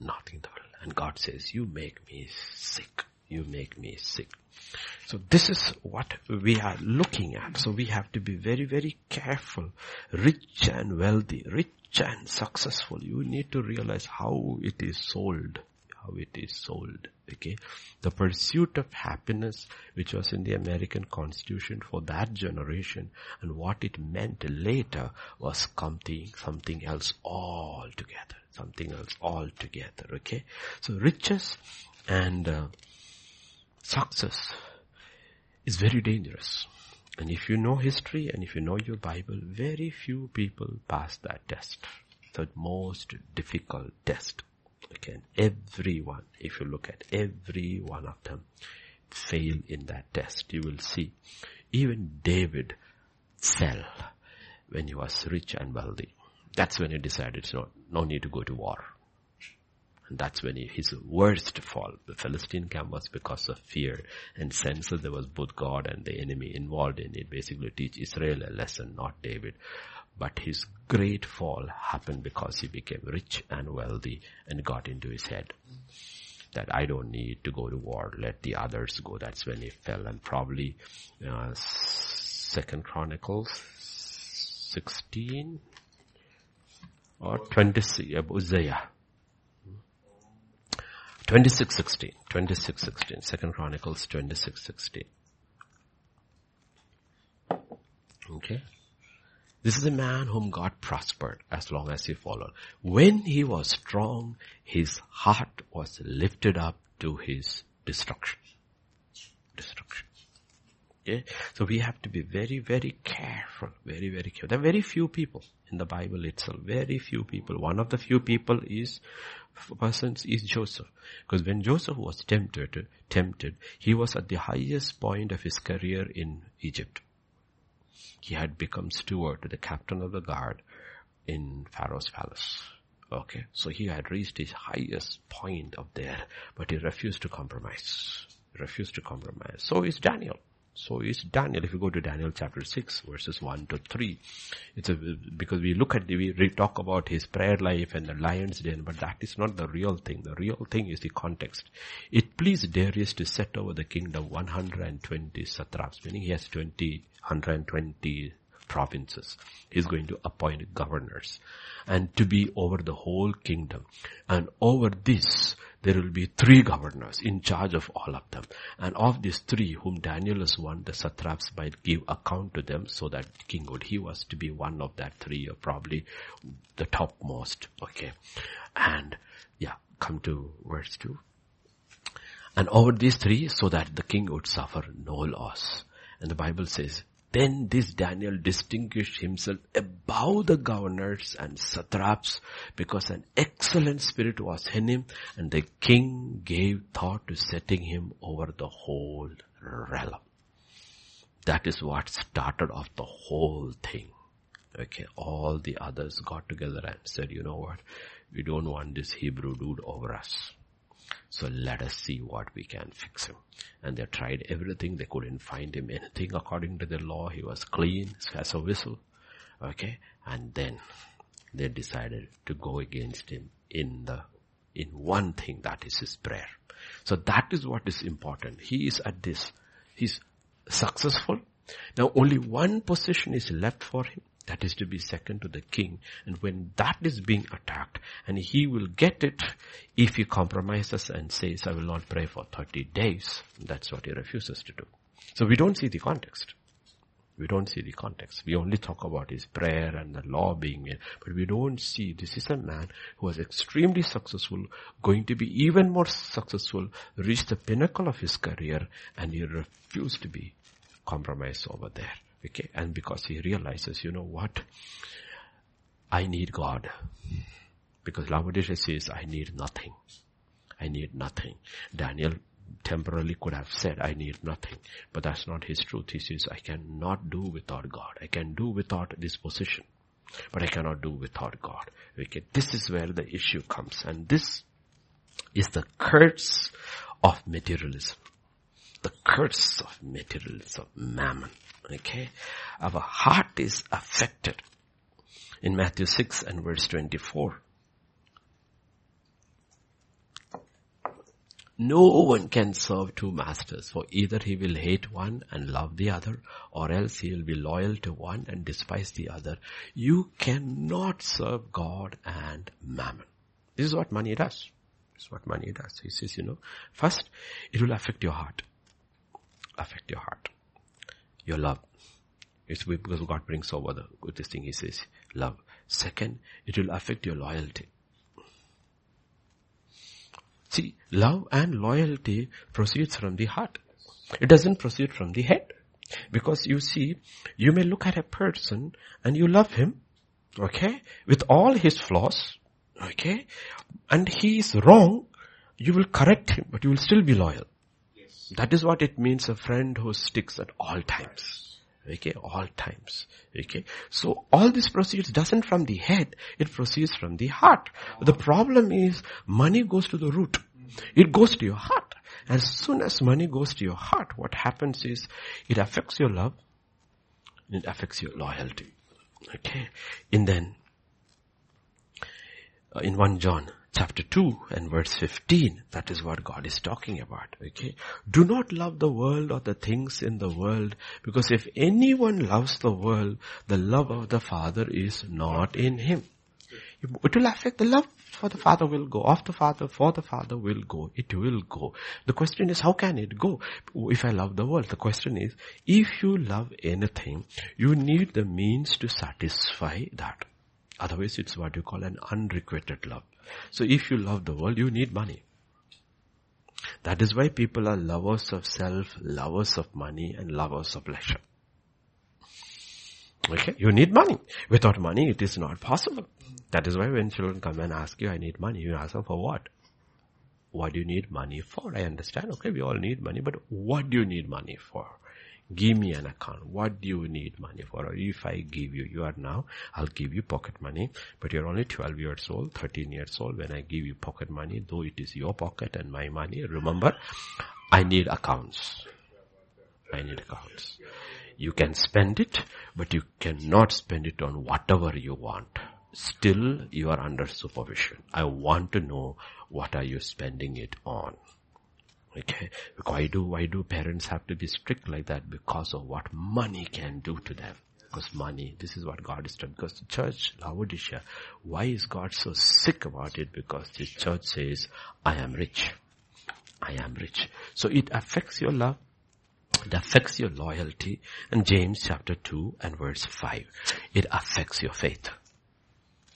Not in the world. And God says, you make me sick. You make me sick. So this is what we are looking at. So we have to be very, very careful. Rich and wealthy, rich and successful. You need to realize how it is sold. How it is sold. Okay. The pursuit of happiness, which was in the American constitution for that generation and what it meant later was something, something else altogether. Something else altogether. Okay. So riches and uh, success is very dangerous. And if you know history and if you know your Bible, very few people pass that test. The most difficult test. Again, everyone, if you look at every one of them, fail in that test. You will see. Even David fell when he was rich and wealthy. That's when he decided, no, no need to go to war. And that's when he, his worst fall. The Philistine camp was because of fear and sense that there was both God and the enemy involved in it. Basically teach Israel a lesson, not David. But his great fall happened because he became rich and wealthy and got into his head that I don't need to go to war. Let the others go. That's when he fell and probably, uh, second Chronicles 16 or 20, Uzziah. 2616, 2616, Second Chronicles 2616. Okay. This is a man whom God prospered as long as he followed. When he was strong, his heart was lifted up to his destruction. Destruction. Okay? So we have to be very, very careful, very, very careful. There are very few people in the Bible itself, very few people. One of the few people is persons is Joseph. Because when Joseph was tempted, tempted, he was at the highest point of his career in Egypt. He had become steward to the captain of the guard in Pharaoh's palace. Okay, so he had reached his highest point up there, but he refused to compromise. Refused to compromise. So is Daniel. So is Daniel. If you go to Daniel chapter 6 verses 1 to 3, it's a, because we look at the, we talk about his prayer life and the lion's den, but that is not the real thing. The real thing is the context. It pleased Darius to set over the kingdom 120 satraps, meaning he has 20, 120 provinces. He's going to appoint governors and to be over the whole kingdom. And over this, there will be three governors in charge of all of them. And of these three, whom Daniel is one, the satraps might give account to them so that King would, he was to be one of that three or probably the topmost. Okay. And yeah, come to verse two. And over these three, so that the king would suffer no loss. And the Bible says, then this Daniel distinguished himself above the governors and satraps because an excellent spirit was in him and the king gave thought to setting him over the whole realm. That is what started off the whole thing. Okay, all the others got together and said, you know what? We don't want this Hebrew dude over us. So let us see what we can fix him. And they tried everything. They couldn't find him anything according to the law. He was clean as a whistle. Okay. And then they decided to go against him in the, in one thing that is his prayer. So that is what is important. He is at this. He's successful. Now only one position is left for him. That is to be second to the king. And when that is being attacked, and he will get it if he compromises and says, I will not pray for 30 days. That's what he refuses to do. So we don't see the context. We don't see the context. We only talk about his prayer and the law being but we don't see this is a man who was extremely successful, going to be even more successful, reached the pinnacle of his career, and he refused to be compromised over there. Okay, and because he realizes, you know what? I need God. Because Laodicea says, I need nothing. I need nothing. Daniel temporarily could have said, I need nothing. But that's not his truth. He says, I cannot do without God. I can do without this position. But I cannot do without God. Okay, this is where the issue comes. And this is the curse of materialism. The curse of materialism, of mammon. Okay. Our heart is affected. In Matthew 6 and verse 24. No one can serve two masters, for either he will hate one and love the other, or else he will be loyal to one and despise the other. You cannot serve God and mammon. This is what money does. This is what money does. He says, you know, first, it will affect your heart. Affect your heart your love. It's because God brings over the good thing he says, love. Second, it will affect your loyalty. See, love and loyalty proceeds from the heart. It doesn't proceed from the head. Because you see, you may look at a person and you love him, okay, with all his flaws, okay, and he is wrong, you will correct him, but you will still be loyal. That is what it means a friend who sticks at all times. Okay, all times. Okay. So all this proceeds doesn't from the head, it proceeds from the heart. The problem is money goes to the root. It goes to your heart. As soon as money goes to your heart, what happens is it affects your love, it affects your loyalty. Okay. And then, uh, in 1 John chapter 2 and verse 15. That is what God is talking about. Okay. Do not love the world or the things in the world because if anyone loves the world, the love of the Father is not in him. It will affect the love for the Father will go, of the Father, for the Father will go. It will go. The question is, how can it go? If I love the world, the question is, if you love anything, you need the means to satisfy that. Otherwise it's what you call an unrequited love. So if you love the world, you need money. That is why people are lovers of self, lovers of money, and lovers of pleasure. Okay, you need money. Without money, it is not possible. That is why when children come and ask you, I need money, you ask them for what? What do you need money for? I understand, okay, we all need money, but what do you need money for? Give me an account. What do you need money for? Or if I give you, you are now, I'll give you pocket money, but you're only 12 years old, 13 years old. When I give you pocket money, though it is your pocket and my money, remember, I need accounts. I need accounts. You can spend it, but you cannot spend it on whatever you want. Still, you are under supervision. I want to know what are you spending it on. Okay. Why do, why do parents have to be strict like that? Because of what money can do to them. Because money, this is what God is doing. Because the church, Laodicea, why is God so sick about it? Because the church says, I am rich. I am rich. So it affects your love. It affects your loyalty. And James chapter 2 and verse 5. It affects your faith.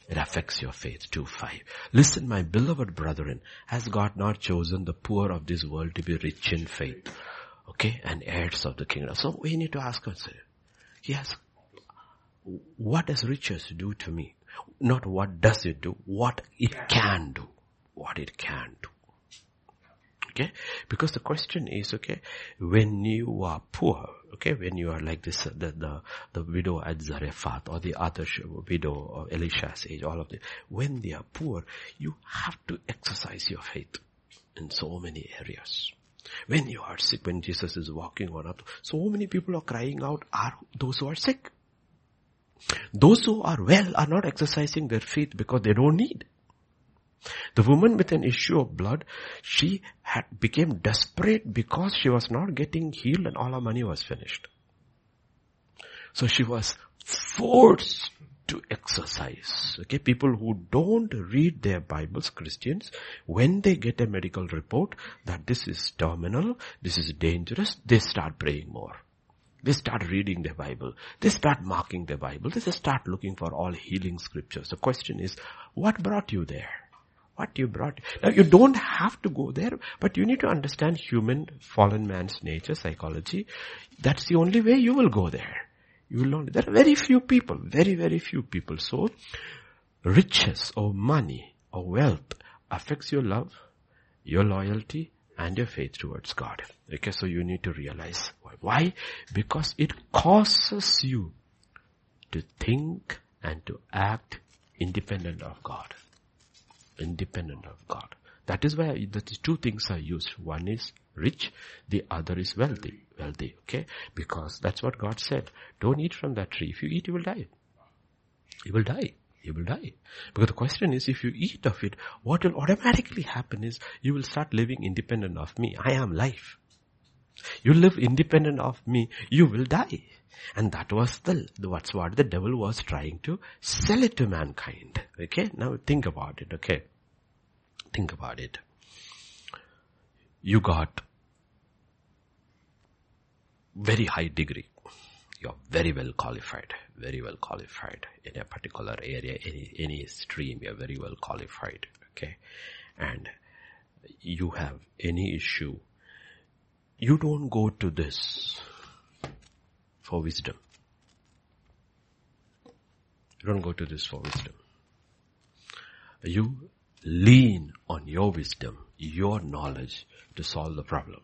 It affects your faith. 2-5. Listen, my beloved brethren, has God not chosen the poor of this world to be rich in faith? Okay, and heirs of the kingdom. So we need to ask ourselves, yes, what does riches do to me? Not what does it do, what it can do. What it can do. Okay? Because the question is, okay, when you are poor, okay, when you are like this, the, the, the widow at Zarephath or the other widow of Elisha's age, all of them, when they are poor, you have to exercise your faith in so many areas. When you are sick, when Jesus is walking on earth, so many people are crying out are those who are sick. Those who are well are not exercising their faith because they don't need. The woman with an issue of blood, she had became desperate because she was not getting healed and all her money was finished. So she was forced to exercise. Okay, people who don't read their Bibles, Christians, when they get a medical report that this is terminal, this is dangerous, they start praying more. They start reading the Bible. They start marking the Bible. They start looking for all healing scriptures. The question is, what brought you there? What you brought? Now you don't have to go there, but you need to understand human fallen man's nature, psychology. That's the only way you will go there. You will not, there are very few people, very, very few people. So, riches or money or wealth affects your love, your loyalty, and your faith towards God. Okay, so you need to realize why. Why? Because it causes you to think and to act independent of God. Independent of God. That is why the two things are used. One is rich, the other is wealthy. Wealthy, okay? Because that's what God said. Don't eat from that tree. If you eat, you will die. You will die you will die. Because the question is, if you eat of it, what will automatically happen is you will start living independent of me. I am life. You live independent of me, you will die. And that was the, what's what the devil was trying to sell it to mankind. Okay? Now think about it, okay? Think about it. You got very high degree. You're very well qualified very well qualified in a particular area, any, any stream, you're very well qualified. Okay. And you have any issue, you don't go to this for wisdom. You don't go to this for wisdom. You lean on your wisdom, your knowledge to solve the problem.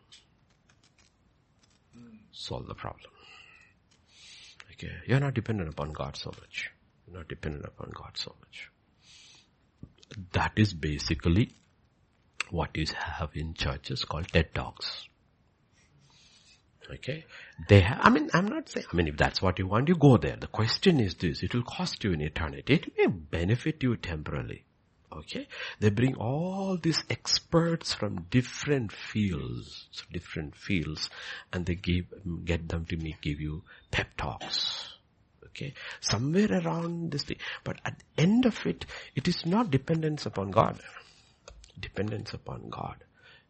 Solve the problem. Okay. You're not dependent upon God so much. You're not dependent upon God so much. That is basically what you have in churches called TED Talks. Okay. They I mean, I'm not saying, I mean, if that's what you want, you go there. The question is this, it will cost you in eternity. It may benefit you temporarily. Okay. They bring all these experts from different fields, different fields, and they give, get them to make, give you pep talks. Okay. Somewhere around this thing. But at the end of it, it is not dependence upon God. Dependence upon God.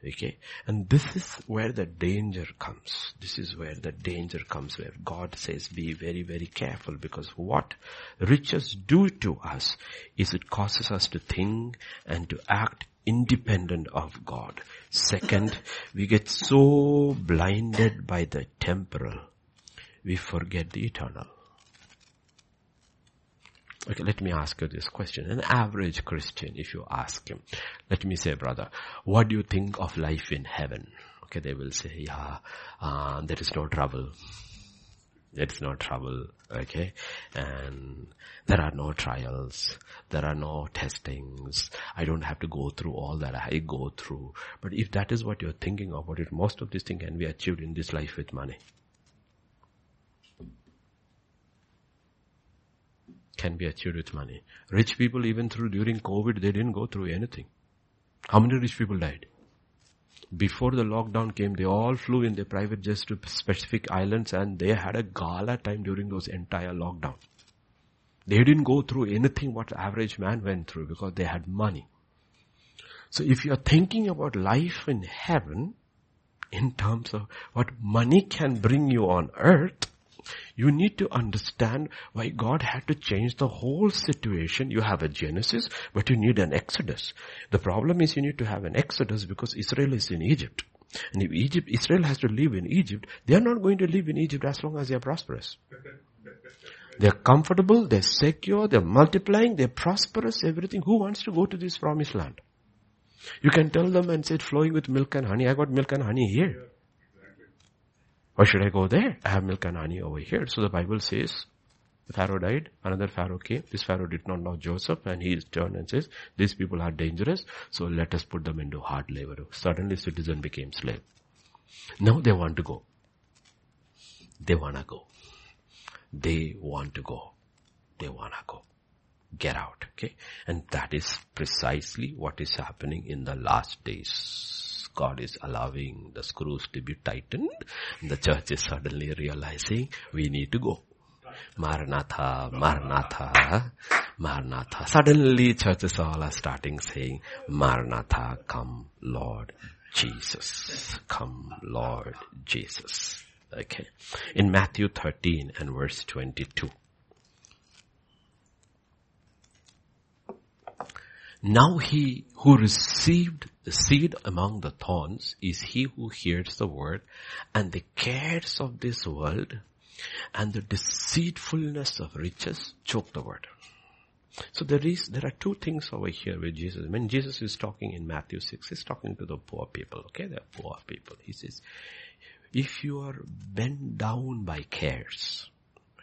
Okay. And this is where the danger comes. This is where the danger comes where God says be very, very careful because what riches do to us is it causes us to think and to act independent of God. Second, we get so blinded by the temporal, we forget the eternal. Okay, let me ask you this question. An average Christian, if you ask him, let me say, brother, what do you think of life in heaven? Okay, they will say, yeah, uh, there is no trouble. It's no trouble, okay? And there are no trials. There are no testings. I don't have to go through all that I go through. But if that is what you're thinking what if most of these things can be achieved in this life with money? Can be achieved with money. Rich people even through during COVID, they didn't go through anything. How many rich people died? Before the lockdown came, they all flew in their private jets to specific islands and they had a gala time during those entire lockdown. They didn't go through anything what average man went through because they had money. So if you're thinking about life in heaven, in terms of what money can bring you on earth, you need to understand why God had to change the whole situation. You have a Genesis, but you need an Exodus. The problem is you need to have an Exodus because Israel is in Egypt. And if Egypt, Israel has to live in Egypt, they are not going to live in Egypt as long as they are prosperous. They're comfortable, they're secure, they're multiplying, they're prosperous, everything. Who wants to go to this promised land? You can tell them and say flowing with milk and honey. I got milk and honey here. Why should I go there? I have milk and honey over here. So the Bible says, Pharaoh died, another Pharaoh came. This Pharaoh did not know Joseph and he turned and says, these people are dangerous, so let us put them into hard labor. Suddenly citizen became slave. Now they want to go. They wanna go. They want to go. They wanna go. Get out, okay? And that is precisely what is happening in the last days. God is allowing the screws to be tightened. The church is suddenly realizing we need to go. Maranatha, Maranatha, Maranatha. Suddenly churches all are starting saying, Maranatha, come Lord Jesus. Come Lord Jesus. Okay. In Matthew 13 and verse 22. Now he who received the seed among the thorns is he who hears the word and the cares of this world and the deceitfulness of riches choke the word. So there is, there are two things over here with Jesus. When Jesus is talking in Matthew 6, he's talking to the poor people, okay? They're poor people. He says, if you are bent down by cares,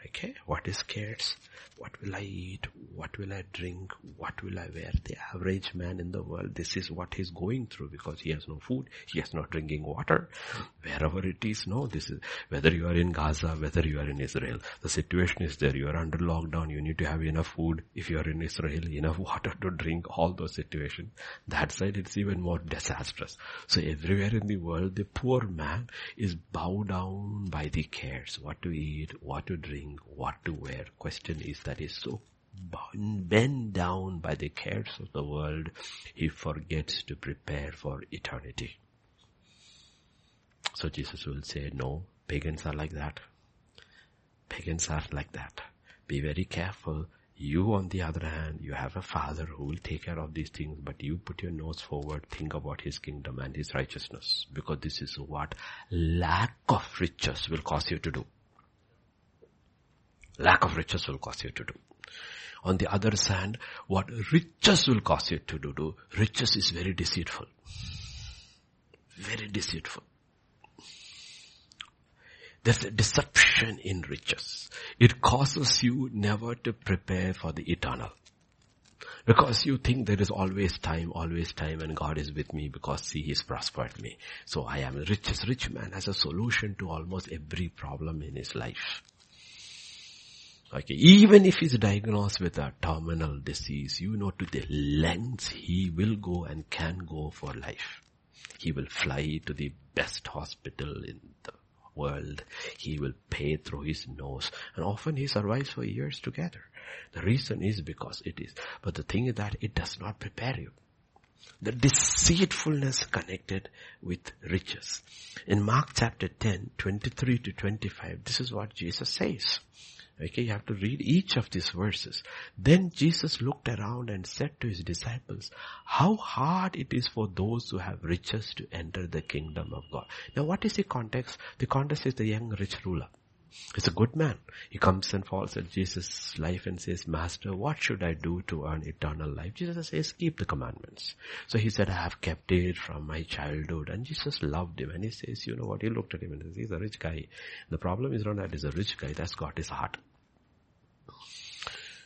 okay, what is cares? What will I eat? What will I drink? What will I wear? The average man in the world, this is what he's going through because he has no food, he has no drinking water. Wherever it is, no, this is, whether you are in Gaza, whether you are in Israel, the situation is there. You are under lockdown, you need to have enough food. If you are in Israel, enough water to drink, all those situations. That side, it's even more disastrous. So everywhere in the world, the poor man is bowed down by the cares. What to eat, what to drink, what to wear. Question is that is so bent down by the cares of the world, he forgets to prepare for eternity. So Jesus will say, no, pagans are like that. Pagans are like that. Be very careful. You on the other hand, you have a father who will take care of these things, but you put your nose forward, think about his kingdom and his righteousness, because this is what lack of riches will cause you to do. Lack of riches will cause you to do. On the other hand, what riches will cause you to do, do riches is very deceitful. Very deceitful. There's a deception in riches. It causes you never to prepare for the eternal. Because you think there is always time, always time and God is with me because see He's prospered me. So I am the richest rich man has a solution to almost every problem in his life. Okay, even if he's diagnosed with a terminal disease, you know to the lengths he will go and can go for life. He will fly to the best hospital in the world. He will pay through his nose. And often he survives for years together. The reason is because it is. But the thing is that it does not prepare you. The deceitfulness connected with riches. In Mark chapter 10, 23 to 25, this is what Jesus says. Okay, you have to read each of these verses. Then Jesus looked around and said to his disciples, how hard it is for those who have riches to enter the kingdom of God. Now what is the context? The context is the young rich ruler. He's a good man. He comes and falls at Jesus' life and says, Master, what should I do to earn eternal life? Jesus says, keep the commandments. So he said, I have kept it from my childhood. And Jesus loved him. And he says, you know what? He looked at him and says, he's a rich guy. The problem is not that he's a rich guy. That's got his heart.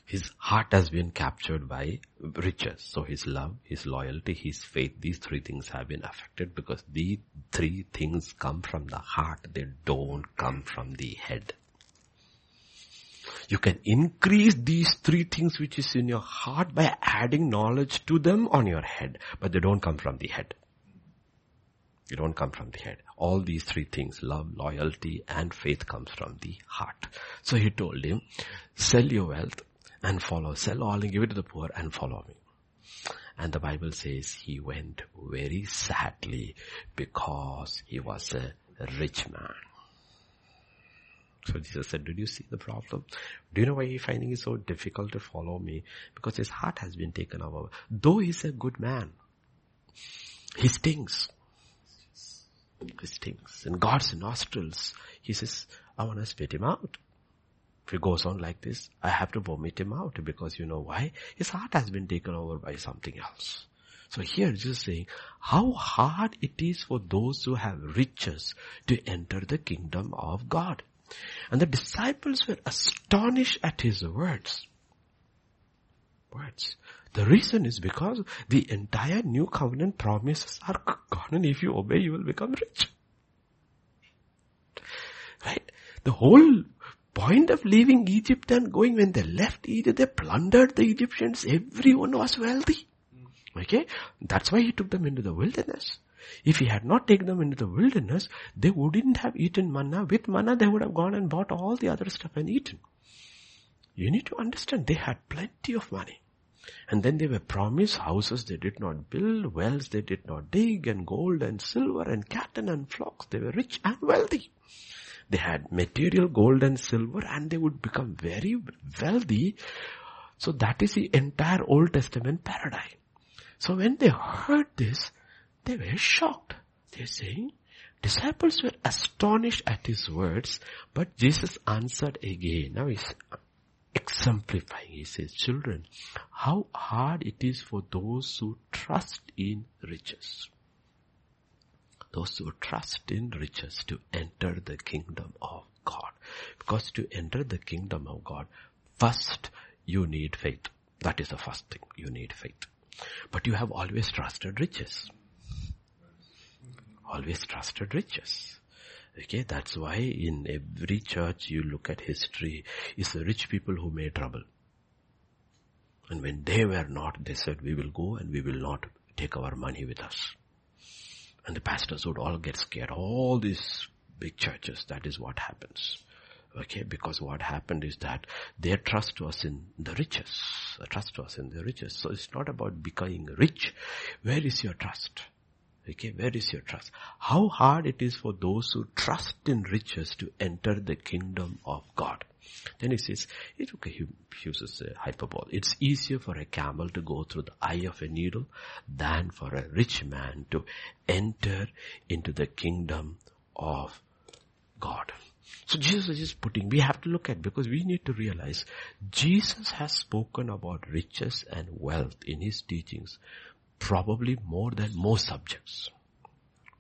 His heart has been captured by riches. So his love, his loyalty, his faith, these three things have been affected because these three things come from the heart. They don't come from the head. You can increase these three things which is in your heart by adding knowledge to them on your head, but they don't come from the head. You don't come from the head. All these three things, love, loyalty, and faith comes from the heart. So he told him, sell your wealth, and follow. Sell all and give it to the poor and follow me. And the Bible says he went very sadly because he was a rich man. So Jesus said, did you see the problem? Do you know why he's finding it so difficult to follow me? Because his heart has been taken over. Though he's a good man, he stings. He stings. In God's nostrils, he says, I want to spit him out. If he goes on like this, I have to vomit him out because you know why? His heart has been taken over by something else. So here Jesus is saying, how hard it is for those who have riches to enter the kingdom of God. And the disciples were astonished at his words. Words. The reason is because the entire new covenant promises are gone and if you obey you will become rich. Right? The whole point of leaving Egypt and going when they left Egypt, they plundered the Egyptians. Everyone was wealthy. Okay? That's why he took them into the wilderness. If he had not taken them into the wilderness, they wouldn't have eaten manna. With manna, they would have gone and bought all the other stuff and eaten. You need to understand, they had plenty of money. And then they were promised houses they did not build, wells they did not dig, and gold and silver and cattle and flocks. They were rich and wealthy. They had material gold and silver and they would become very wealthy. So that is the entire Old Testament paradigm. So when they heard this, they were shocked. They're saying, disciples were astonished at his words, but Jesus answered again. Now he's exemplifying. He says, children, how hard it is for those who trust in riches. Those who trust in riches to enter the kingdom of God. Because to enter the kingdom of God, first you need faith. That is the first thing. You need faith. But you have always trusted riches. Always trusted riches. Okay, that's why in every church you look at history, it's the rich people who made trouble. And when they were not, they said, we will go and we will not take our money with us. And the pastors would all get scared. All these big churches, that is what happens. Okay, because what happened is that their trust was in the riches. The trust was in the riches. So it's not about becoming rich. Where is your trust? Okay, where is your trust? How hard it is for those who trust in riches to enter the kingdom of God. Then he says, it, okay, he uses a hyperbole. It's easier for a camel to go through the eye of a needle than for a rich man to enter into the kingdom of God. So Jesus is just putting, we have to look at, because we need to realize, Jesus has spoken about riches and wealth in his teachings probably more than most subjects.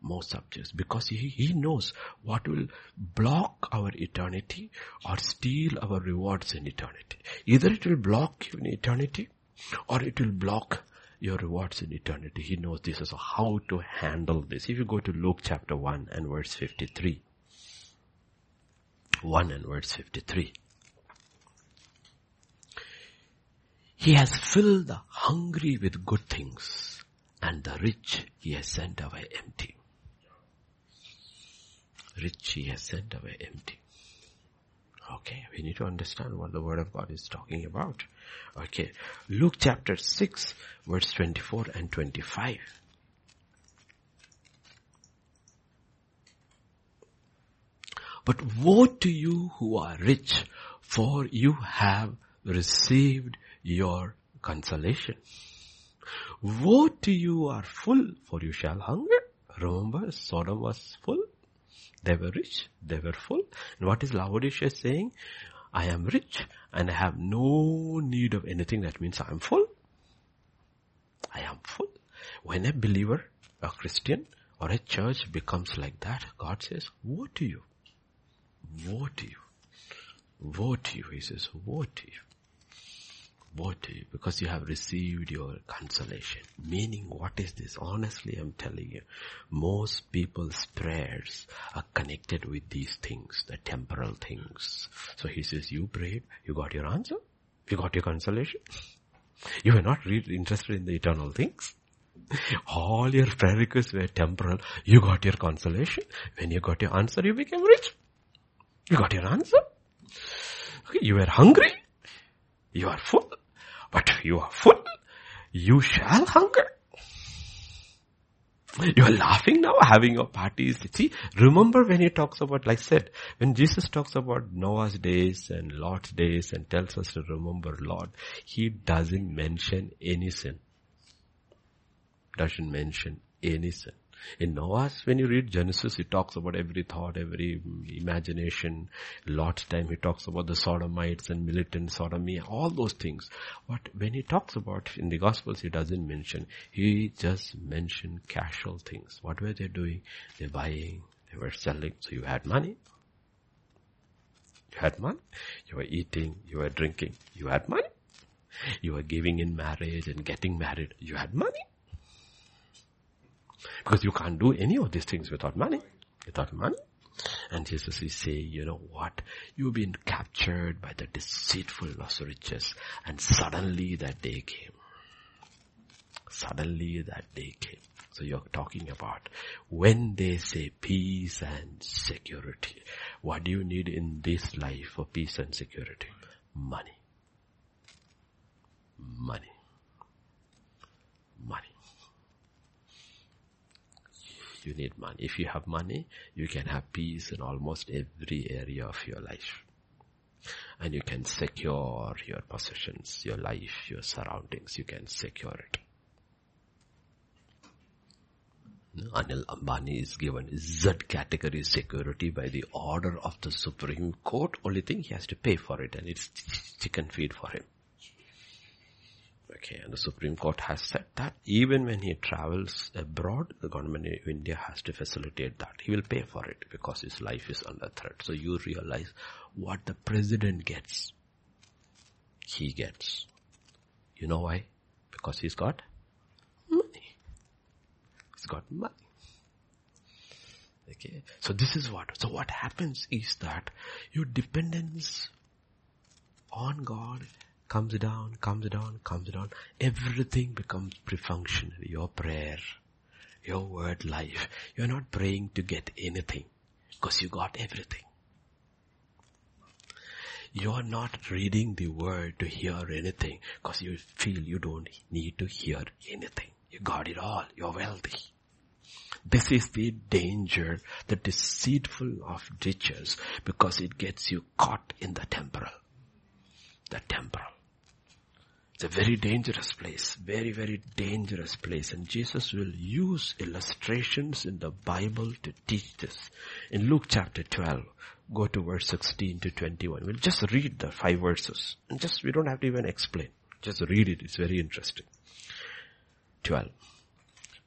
Most subjects because he, he knows what will block our eternity or steal our rewards in eternity. Either it will block you in eternity or it will block your rewards in eternity. He knows this is how to handle this. If you go to Luke chapter 1 and verse 53. 1 and verse 53. He has filled the hungry with good things and the rich he has sent away empty. Rich he has sent away empty. Okay, we need to understand what the word of God is talking about. Okay, Luke chapter 6 verse 24 and 25. But woe to you who are rich, for you have received your consolation. Woe to you who are full, for you shall hunger. Remember, Sodom was full. They were rich. They were full. And what is Laodicea saying? I am rich and I have no need of anything. That means I am full. I am full. When a believer, a Christian, or a church becomes like that, God says, woe to you. Woe to you. Woe to you. He says, woe to you. Woe because you have received your consolation. Meaning what is this? Honestly, I'm telling you, most people's prayers are connected with these things, the temporal things. So he says, you prayed, you got your answer, you got your consolation. You were not really interested in the eternal things. All your prayer requests were temporal. You got your consolation. When you got your answer, you became rich. You got your answer. You were hungry. You are full. But you are full. You shall hunger. You are laughing now, having your parties. See, remember when he talks about, like I said, when Jesus talks about Noah's days and Lot's days and tells us to remember Lord, he doesn't mention any sin. Doesn't mention any sin. In Noah's, when you read Genesis, he talks about every thought, every mm, imagination. Lot's of time, he talks about the sodomites and militant sodomy, all those things. But when he talks about in the Gospels, he doesn't mention. He just mentioned casual things. What were they doing? They're buying, they were selling. So you had money. You had money. You were eating, you were drinking, you had money. You were giving in marriage and getting married. You had money. Because you can't do any of these things without money. Without money. And Jesus is saying, you know what? You've been captured by the deceitfulness of riches and suddenly that day came. Suddenly that day came. So you're talking about when they say peace and security. What do you need in this life for peace and security? Money. Money. Money. You need money. If you have money, you can have peace in almost every area of your life. And you can secure your possessions, your life, your surroundings. You can secure it. Anil Ambani is given Z category security by the order of the Supreme Court. Only thing he has to pay for it and it's chicken feed for him. Okay, and the Supreme Court has said that even when he travels abroad, the government of India has to facilitate that. He will pay for it because his life is under threat. So you realize what the president gets. He gets. You know why? Because he's got money. He's got money. Okay. So this is what, so what happens is that your dependence on God comes down, comes down, comes down. Everything becomes pre-functional. Your prayer, your word life. You're not praying to get anything because you got everything. You're not reading the word to hear anything because you feel you don't need to hear anything. You got it all. You're wealthy. This is the danger, the deceitful of riches because it gets you caught in the temporal. The temporal. It's a very dangerous place, very, very dangerous place. And Jesus will use illustrations in the Bible to teach this. In Luke chapter 12, go to verse 16 to 21. We'll just read the five verses. And just, we don't have to even explain. Just read it. It's very interesting. 12.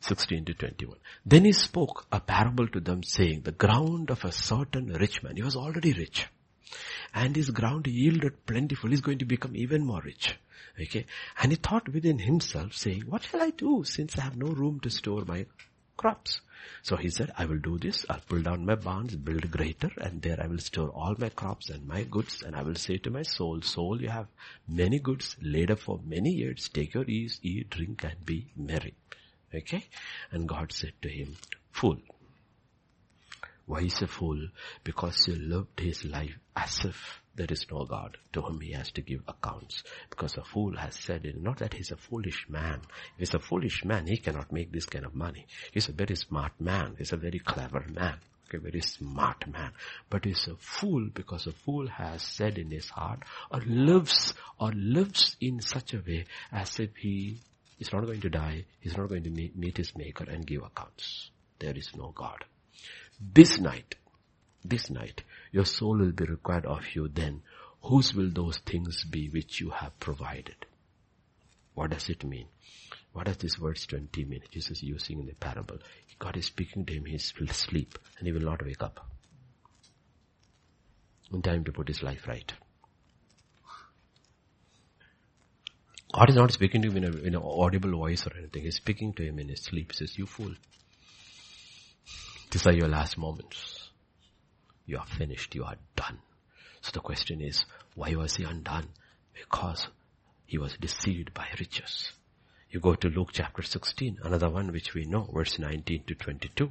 16 to 21. Then he spoke a parable to them saying, the ground of a certain rich man, he was already rich. And his ground yielded plentiful, he's going to become even more rich. Okay. And he thought within himself saying, what shall I do since I have no room to store my crops? So he said, I will do this. I'll pull down my barns, build greater, and there I will store all my crops and my goods. And I will say to my soul, soul, you have many goods laid up for many years. Take your ease, eat, drink, and be merry. Okay? And God said to him, fool. Why is a fool? Because he lived his life as if there is no God to whom he has to give accounts. Because a fool has said it, not that he's a foolish man. If he's a foolish man, he cannot make this kind of money. He's a very smart man. He's a very clever man. Okay, very smart man. But he's a fool because a fool has said in his heart or lives or lives in such a way as if he is not going to die. He's not going to meet, meet his maker and give accounts. There is no God. This night, this night, your soul will be required of you then. Whose will those things be which you have provided? What does it mean? What does this verse 20 mean? Jesus using in the parable. God is speaking to him, he will sleep and he will not wake up. In time to put his life right. God is not speaking to him in an audible voice or anything. He's speaking to him in his sleep. He says, you fool. These are your last moments. You are finished. You are done. So the question is, why was he undone? Because he was deceived by riches. You go to Luke chapter 16, another one which we know, verse 19 to 22.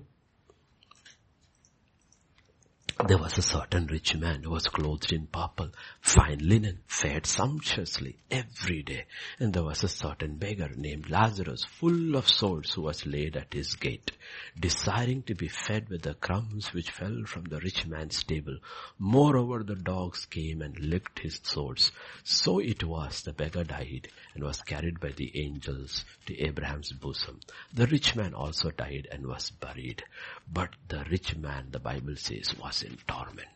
There was a certain rich man who was clothed in purple, fine linen, fed sumptuously every day. And there was a certain beggar named Lazarus, full of sores, who was laid at his gate, desiring to be fed with the crumbs which fell from the rich man's table. Moreover, the dogs came and licked his sores. So it was the beggar died and was carried by the angels to Abraham's bosom. The rich man also died and was buried. But the rich man, the Bible says, was in torment.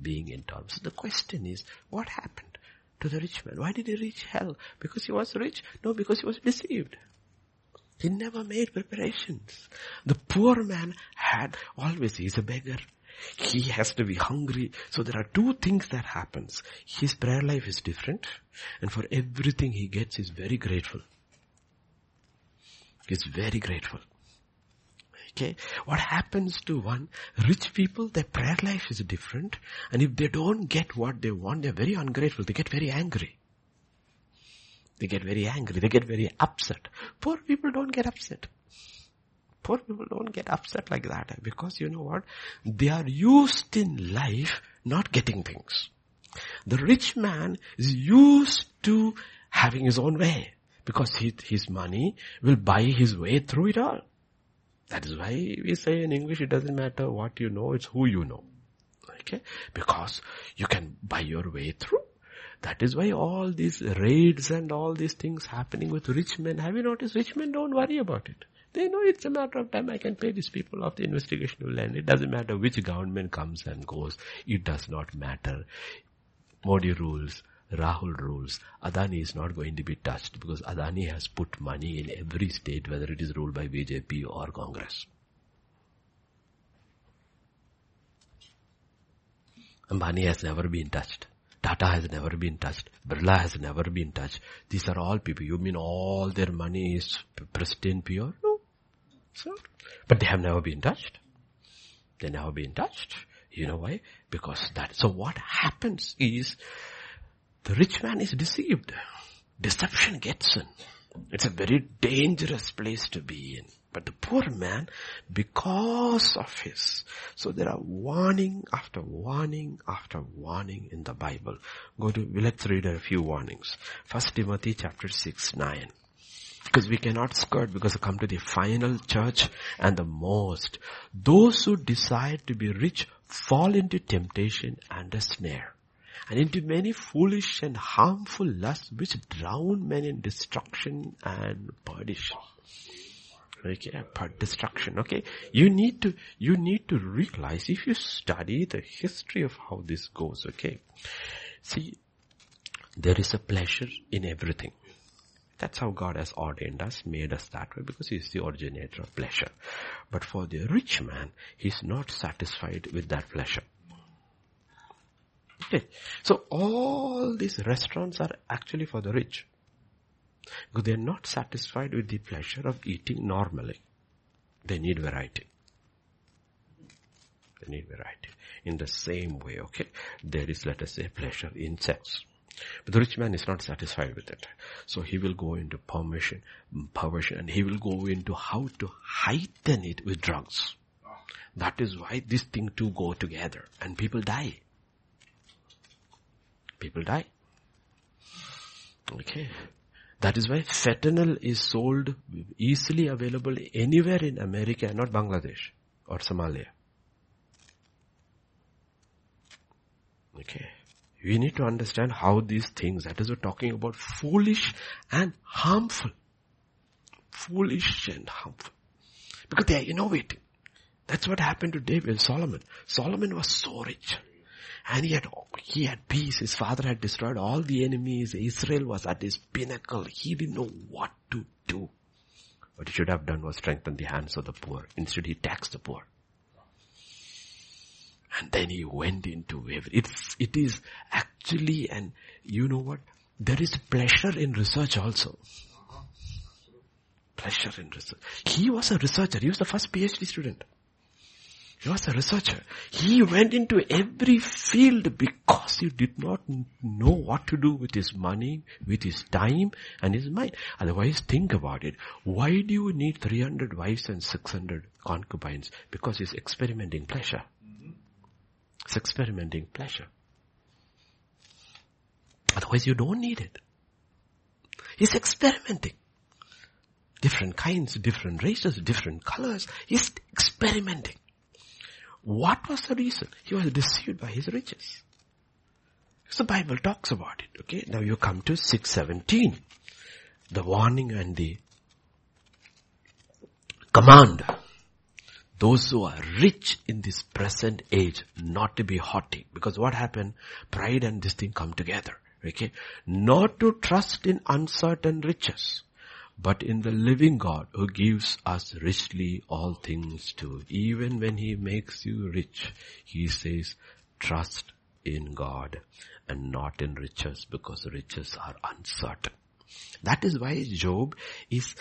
Being in torment. So the question is, what happened to the rich man? Why did he reach hell? Because he was rich? No, because he was deceived. He never made preparations. The poor man had always, he's a beggar. He has to be hungry. So there are two things that happens. His prayer life is different and for everything he gets he's very grateful. He's very grateful. Okay. What happens to one, rich people, their prayer life is different. And if they don't get what they want, they're very ungrateful. They get very angry. They get very angry. They get very upset. Poor people don't get upset. Poor people don't get upset like that because you know what? They are used in life not getting things. The rich man is used to having his own way because he, his money will buy his way through it all. That is why we say in English it doesn't matter what you know, it's who you know. Okay? Because you can buy your way through. That is why all these raids and all these things happening with rich men, have you noticed rich men don't worry about it. They know it's a matter of time I can pay these people off the investigation will end. It doesn't matter which government comes and goes. It does not matter. Modi rules, Rahul rules. Adani is not going to be touched because Adani has put money in every state whether it is ruled by BJP or Congress. Ambani has never been touched. Tata has never been touched. Birla has never been touched. These are all people. You mean all their money is pristine, pure? No. So, but they have never been touched. They never been touched. You know why? Because that, so what happens is, the rich man is deceived. Deception gets in. It's a very dangerous place to be in. But the poor man, because of his, so there are warning after warning after warning in the Bible. Go to, let's read a few warnings. First Timothy chapter 6, 9. Because we cannot skirt because we come to the final church and the most. Those who decide to be rich fall into temptation and a snare and into many foolish and harmful lusts which drown men in destruction and perdition. Okay, but destruction. Okay, you need to you need to realize if you study the history of how this goes. Okay, see, there is a pleasure in everything. That's how God has ordained us, made us that way because He is the originator of pleasure. But for the rich man, he's not satisfied with that pleasure. Okay. So all these restaurants are actually for the rich. Because they're not satisfied with the pleasure of eating normally. They need variety. They need variety. In the same way, okay, there is, let us say, pleasure in sex. But the rich man is not satisfied with it. So he will go into permission, perversion, and he will go into how to heighten it with drugs. That is why these things two go together and people die. People die. Okay. That is why fentanyl is sold easily available anywhere in America, not Bangladesh or Somalia. Okay. We need to understand how these things, that is we're talking about foolish and harmful. Foolish and harmful. Because they are innovating. That's what happened to David, Solomon. Solomon was so rich. And he had, he had peace. His father had destroyed all the enemies. Israel was at his pinnacle. He didn't know what to do. What he should have done was strengthen the hands of the poor. Instead he taxed the poor. And then he went into every, it's, it is actually, and you know what? There is pleasure in research also. Pleasure in research. He was a researcher. He was the first PhD student. He was a researcher. He went into every field because he did not know what to do with his money, with his time and his mind. Otherwise think about it. Why do you need 300 wives and 600 concubines? Because he's experimenting pleasure. It's experimenting pleasure. Otherwise you don't need it. He's experimenting. Different kinds, different races, different colors. He's experimenting. What was the reason? He was deceived by his riches. So the Bible talks about it. Okay, now you come to 617. The warning and the command. Those who are rich in this present age not to be haughty. Because what happened? Pride and this thing come together. Okay. Not to trust in uncertain riches, but in the living God who gives us richly all things too. Even when he makes you rich, he says, trust in God and not in riches because riches are uncertain. That is why Job is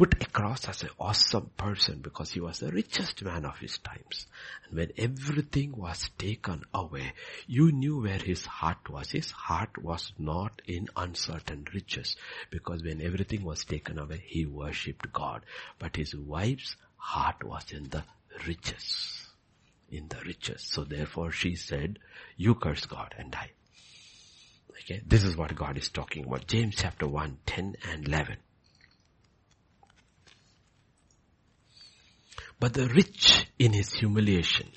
put across as an awesome person because he was the richest man of his times. And when everything was taken away, you knew where his heart was. His heart was not in uncertain riches because when everything was taken away, he worshipped God. But his wife's heart was in the riches. In the riches. So therefore she said, you curse God and die. Okay, this is what God is talking about. James chapter 1, 10 and 11. But the rich in his humiliation.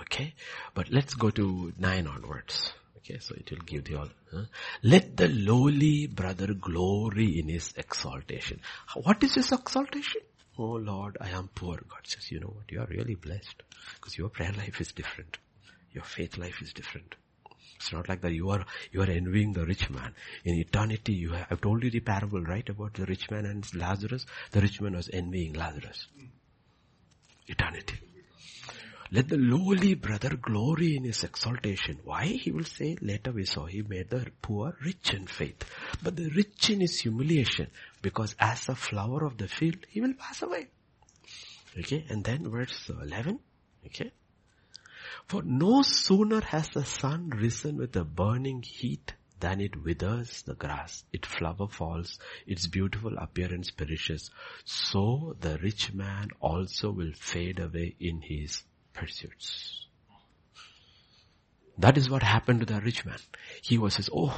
Okay, but let's go to nine onwards. Okay, so it will give the all. Huh? Let the lowly brother glory in his exaltation. What is his exaltation? Oh Lord, I am poor. God says, you know what? You are really blessed because your prayer life is different. Your faith life is different. It's not like that you are, you are envying the rich man. In eternity, you have, I've told you the parable, right, about the rich man and Lazarus. The rich man was envying Lazarus eternity. Let the lowly brother glory in his exaltation. Why? He will say later we saw he made the poor rich in faith. But the rich in his humiliation because as a flower of the field he will pass away. Okay, and then verse 11. Okay. For no sooner has the sun risen with a burning heat than it withers the grass, its flower falls, its beautiful appearance perishes. So the rich man also will fade away in his pursuits. That is what happened to the rich man. He was says, oh,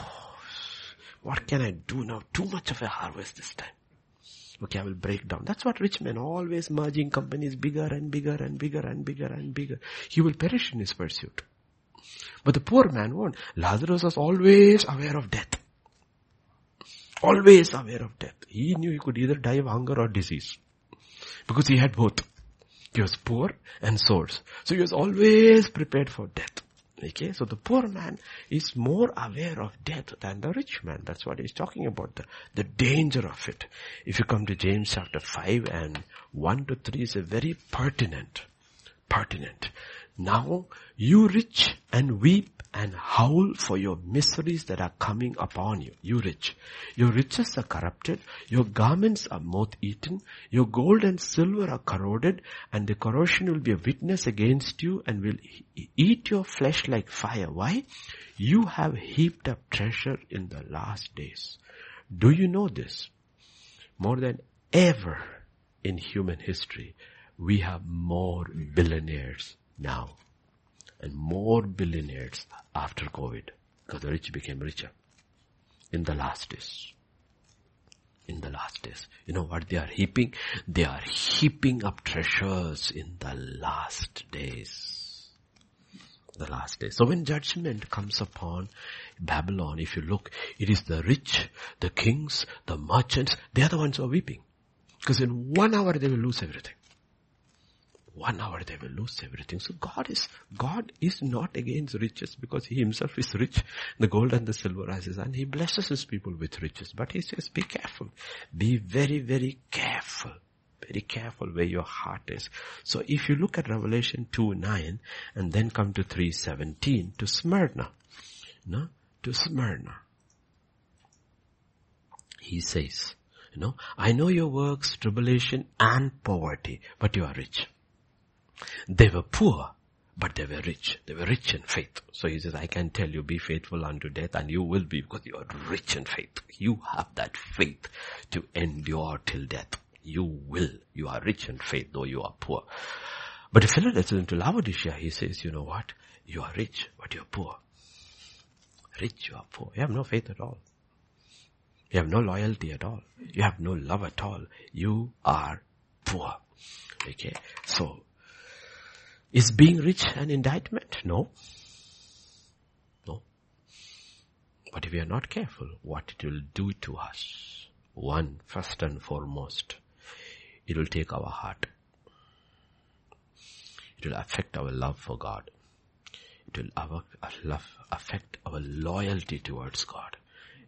what can I do now? Too much of a harvest this time. Okay, I will break down. That's what rich men always merging companies bigger and bigger and bigger and bigger and bigger. He will perish in his pursuit. But the poor man won't. Lazarus was always aware of death. Always aware of death. He knew he could either die of hunger or disease. Because he had both. He was poor and sores. So he was always prepared for death. Okay, so the poor man is more aware of death than the rich man. That's what he's talking about, the, the danger of it. If you come to James chapter 5 and 1 to 3 is a very pertinent, pertinent. Now you rich and weep and howl for your miseries that are coming upon you. You rich. Your riches are corrupted. Your garments are moth eaten. Your gold and silver are corroded and the corrosion will be a witness against you and will eat your flesh like fire. Why? You have heaped up treasure in the last days. Do you know this? More than ever in human history, we have more billionaires now. And more billionaires after COVID. Because the rich became richer. In the last days. In the last days. You know what they are heaping? They are heaping up treasures in the last days. The last days. So when judgment comes upon Babylon, if you look, it is the rich, the kings, the merchants, they are the ones who are weeping. Because in one hour they will lose everything one hour they will lose everything. So God is, God is not against riches because He Himself is rich. The gold and the silver rises and He blesses His people with riches. But He says, be careful. Be very, very careful. Very careful where your heart is. So if you look at Revelation 2, 9 and then come to 3, to Smyrna, no, to Smyrna. He says, you know, I know your works, tribulation and poverty, but you are rich. They were poor, but they were rich. They were rich in faith. So he says, I can tell you, be faithful unto death and you will be because you are rich in faith. You have that faith to endure till death. You will. You are rich in faith though you are poor. But if you listen to Laodicea, he says, you know what? You are rich, but you're poor. Rich, you are poor. You have no faith at all. You have no loyalty at all. You have no love at all. You are poor. Okay. So, is being rich an indictment? No. No. But if we are not careful, what it will do to us? One, first and foremost, it will take our heart. It will affect our love for God. It will affect our loyalty towards God.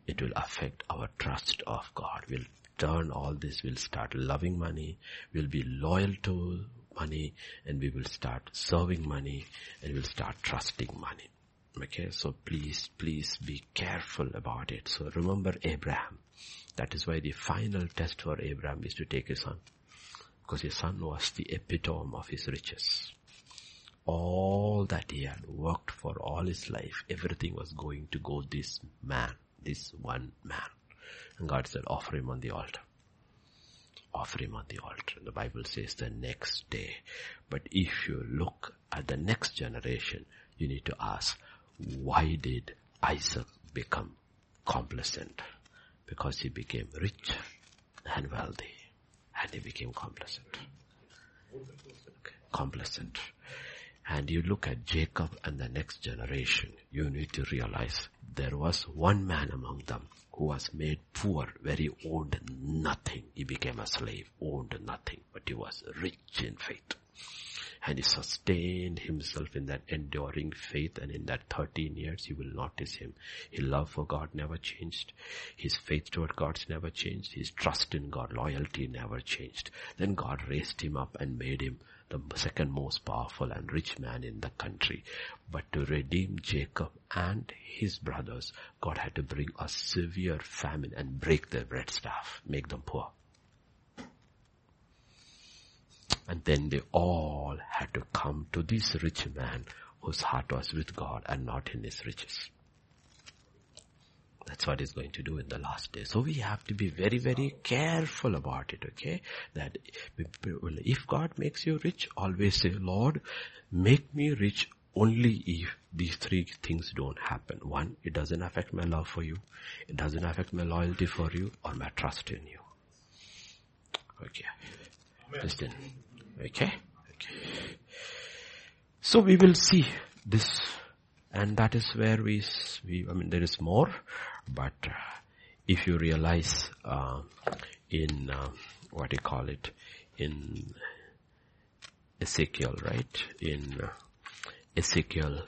It will affect our trust of God. We'll turn all this, we'll start loving money, we'll be loyal to money, and we will start serving money, and we'll start trusting money. Okay, so please, please be careful about it. So remember Abraham. That is why the final test for Abraham is to take his son. Because his son was the epitome of his riches. All that he had worked for all his life, everything was going to go this man, this one man. And God said, offer him on the altar. Offer him on the altar. The Bible says the next day. But if you look at the next generation, you need to ask, why did Isaac become complacent? Because he became rich and wealthy. And he became complacent. Okay. Complacent. And you look at Jacob and the next generation, you need to realize there was one man among them who was made poor, very owned nothing. He became a slave, owned nothing, but he was rich in faith. And he sustained himself in that enduring faith and in that 13 years you will notice him. His love for God never changed. His faith toward God never changed. His trust in God, loyalty never changed. Then God raised him up and made him the second most powerful and rich man in the country. But to redeem Jacob and his brothers, God had to bring a severe famine and break their bread staff, make them poor. And then they all had to come to this rich man whose heart was with God and not in his riches. That's what he's going to do in the last day. So we have to be very, very careful about it, okay? That if God makes you rich, always say, Lord, make me rich only if these three things don't happen. One, it doesn't affect my love for you. It doesn't affect my loyalty for you or my trust in you. Okay. Listen. Okay. Okay. So we will see this and that is where we, we I mean, there is more, but uh, if you realize uh, in uh, what do you call it in Ezekiel, right? In Ezekiel,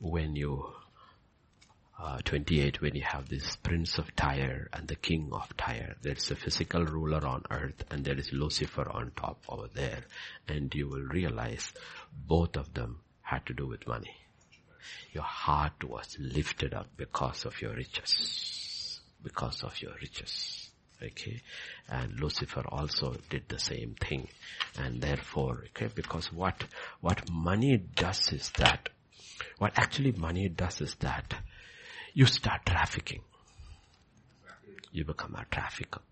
when you uh, 28, when you have this prince of Tyre and the king of Tyre, there's a physical ruler on earth and there is Lucifer on top over there, and you will realize both of them had to do with money. Your heart was lifted up because of your riches. Because of your riches. Okay. And Lucifer also did the same thing. And therefore, okay, because what, what money does is that, what actually money does is that you start trafficking. You become a trafficker.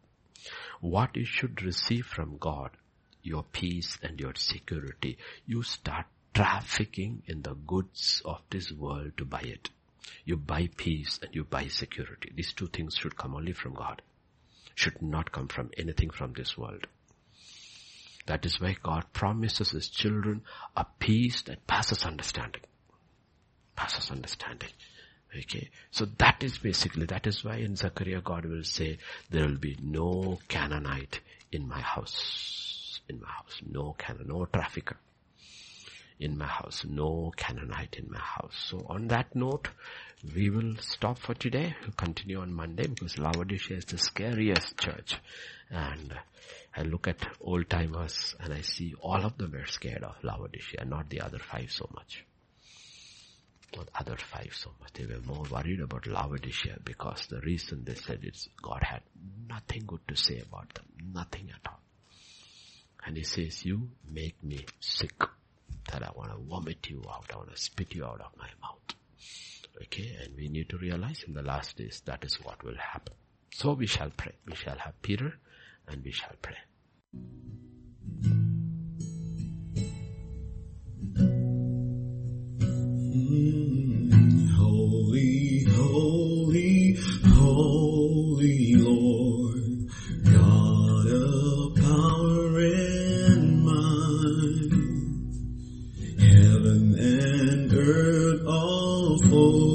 What you should receive from God, your peace and your security, you start trafficking in the goods of this world to buy it. You buy peace and you buy security. These two things should come only from God. Should not come from anything from this world. That is why God promises his children a peace that passes understanding. Passes understanding. Okay. So that is basically, that is why in Zechariah God will say, there will be no Canaanite in my house. In my house. No Canaan, no trafficker in my house. No Canaanite in my house. So on that note, we will stop for today. We'll continue on Monday because Laodicea is the scariest church. And I look at old timers and I see all of them were scared of Laodicea, not the other five so much. Not other five so much. They were more worried about Laodicea because the reason they said it's God had nothing good to say about them. Nothing at all. And he says, you make me sick that I want to vomit you out. I want to spit you out of my mouth. Okay, and we need to realize in the last days that is what will happen. So we shall pray. We shall have Peter and we shall pray. So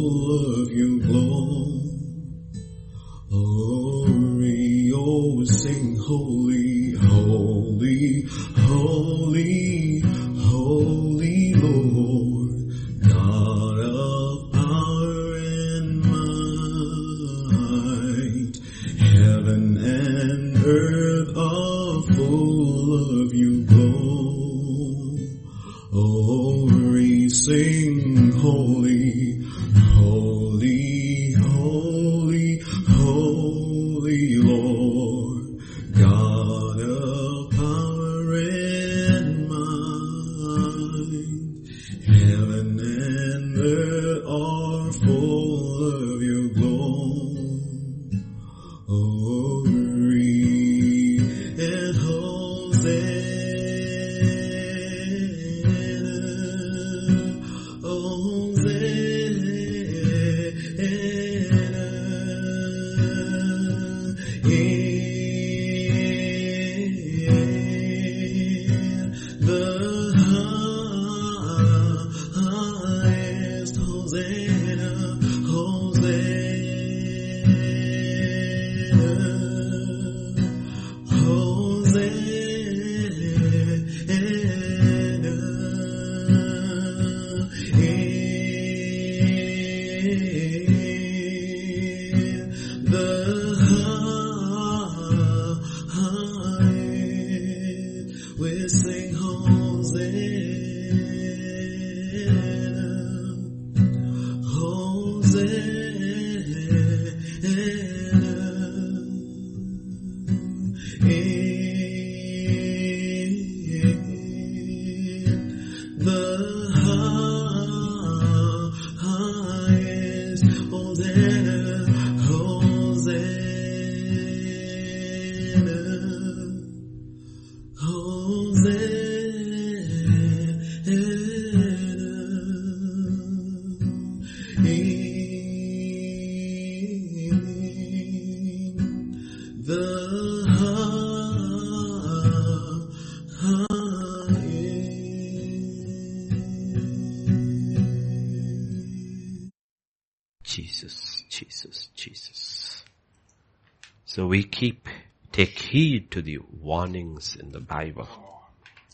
take heed to the warnings in the Bible.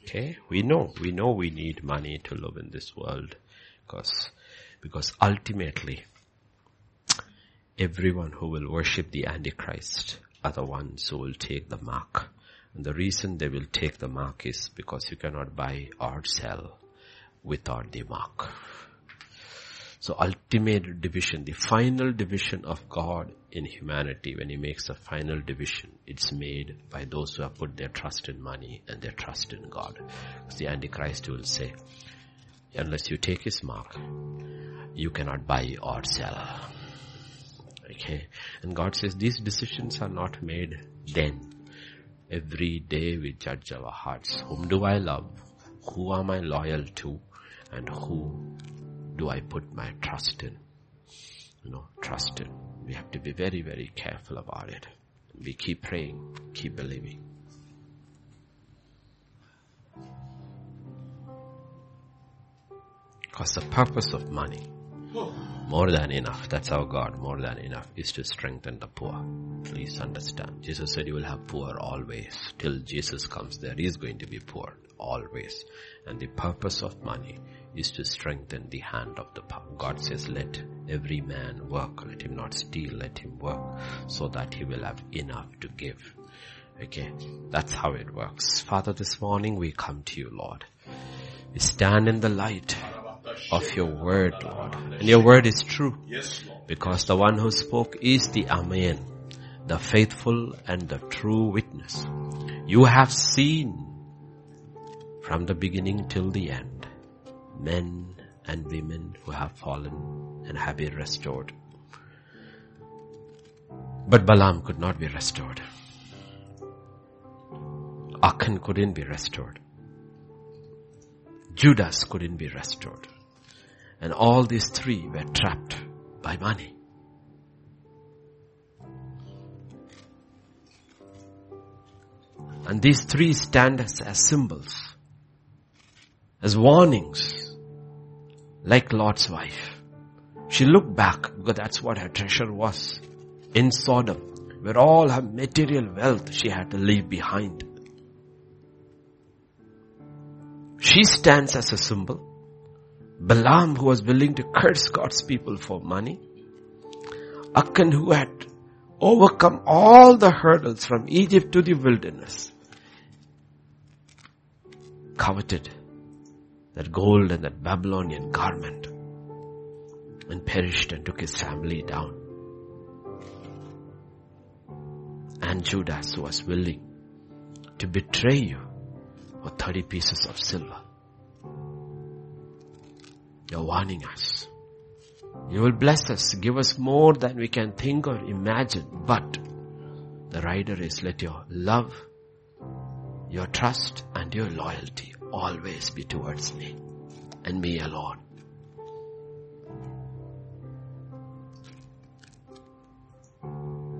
Okay? We know, we know we need money to live in this world because, because ultimately, everyone who will worship the Antichrist are the ones who will take the mark. And the reason they will take the mark is because you cannot buy or sell without the mark. So ultimate division, the final division of God in humanity, when he makes a final division, it's made by those who have put their trust in money and their trust in God. Because the Antichrist will say, unless you take his mark, you cannot buy or sell. Okay. And God says these decisions are not made then. Every day we judge our hearts. Whom do I love? Who am I loyal to? And who do I put my trust in? You know, trust in. We have to be very, very careful about it. We keep praying, keep believing. Because the purpose of money, more than enough, that's our God, more than enough, is to strengthen the poor. Please understand. Jesus said you will have poor always. Till Jesus comes, there is going to be poor always. And the purpose of money is to strengthen the hand of the power. God says, let every man work. Let him not steal. Let him work so that he will have enough to give. Okay. That's how it works. Father, this morning we come to you, Lord. We stand in the light of your word, Lord. And your word is true. Because the one who spoke is the Amen, the faithful and the true witness. You have seen from the beginning till the end men and women who have fallen and have been restored. But Balaam could not be restored. Achan couldn't be restored. Judas couldn't be restored. And all these three were trapped by money. And these three stand as, as symbols, as warnings, like Lot's wife. She looked back because that's what her treasure was in Sodom, where all her material wealth she had to leave behind. She stands as a symbol. Balaam who was willing to curse God's people for money. Achan who had overcome all the hurdles from Egypt to the wilderness. Coveted that gold and that Babylonian garment and perished and took his family down. And Judas was willing to betray you for 30 pieces of silver. You're warning us. You will bless us, give us more than we can think or imagine, but the rider is let your love, your trust and your loyalty always be towards me and me alone.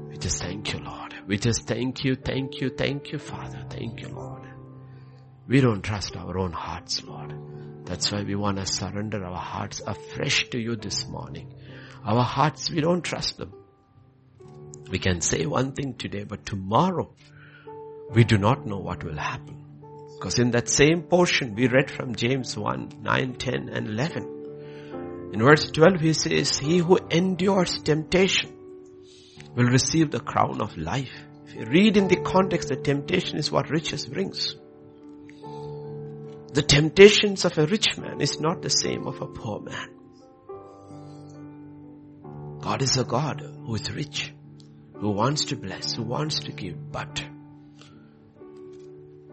We just thank you, Lord. We just thank you, thank you, thank you, Father. Thank you, Lord. We don't trust our own hearts, Lord. That's why we want to surrender our hearts afresh to you this morning. Our hearts, we don't trust them. We can say one thing today, but tomorrow we do not know what will happen. Because in that same portion we read from James 1, 9, 10 and 11. In verse 12 he says, He who endures temptation will receive the crown of life. If you read in the context, the temptation is what riches brings. The temptations of a rich man is not the same of a poor man. God is a God who is rich, who wants to bless, who wants to give, but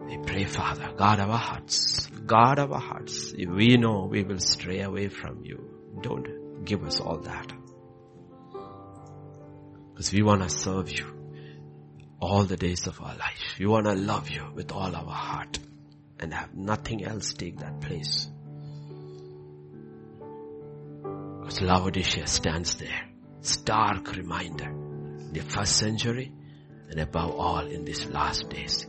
we pray, Father, guard our hearts, guard our hearts. If we know we will stray away from you, don't give us all that. Because we want to serve you all the days of our life. We want to love you with all our heart and have nothing else take that place. Because Laodicea stands there, stark reminder, in the first century and above all in these last days,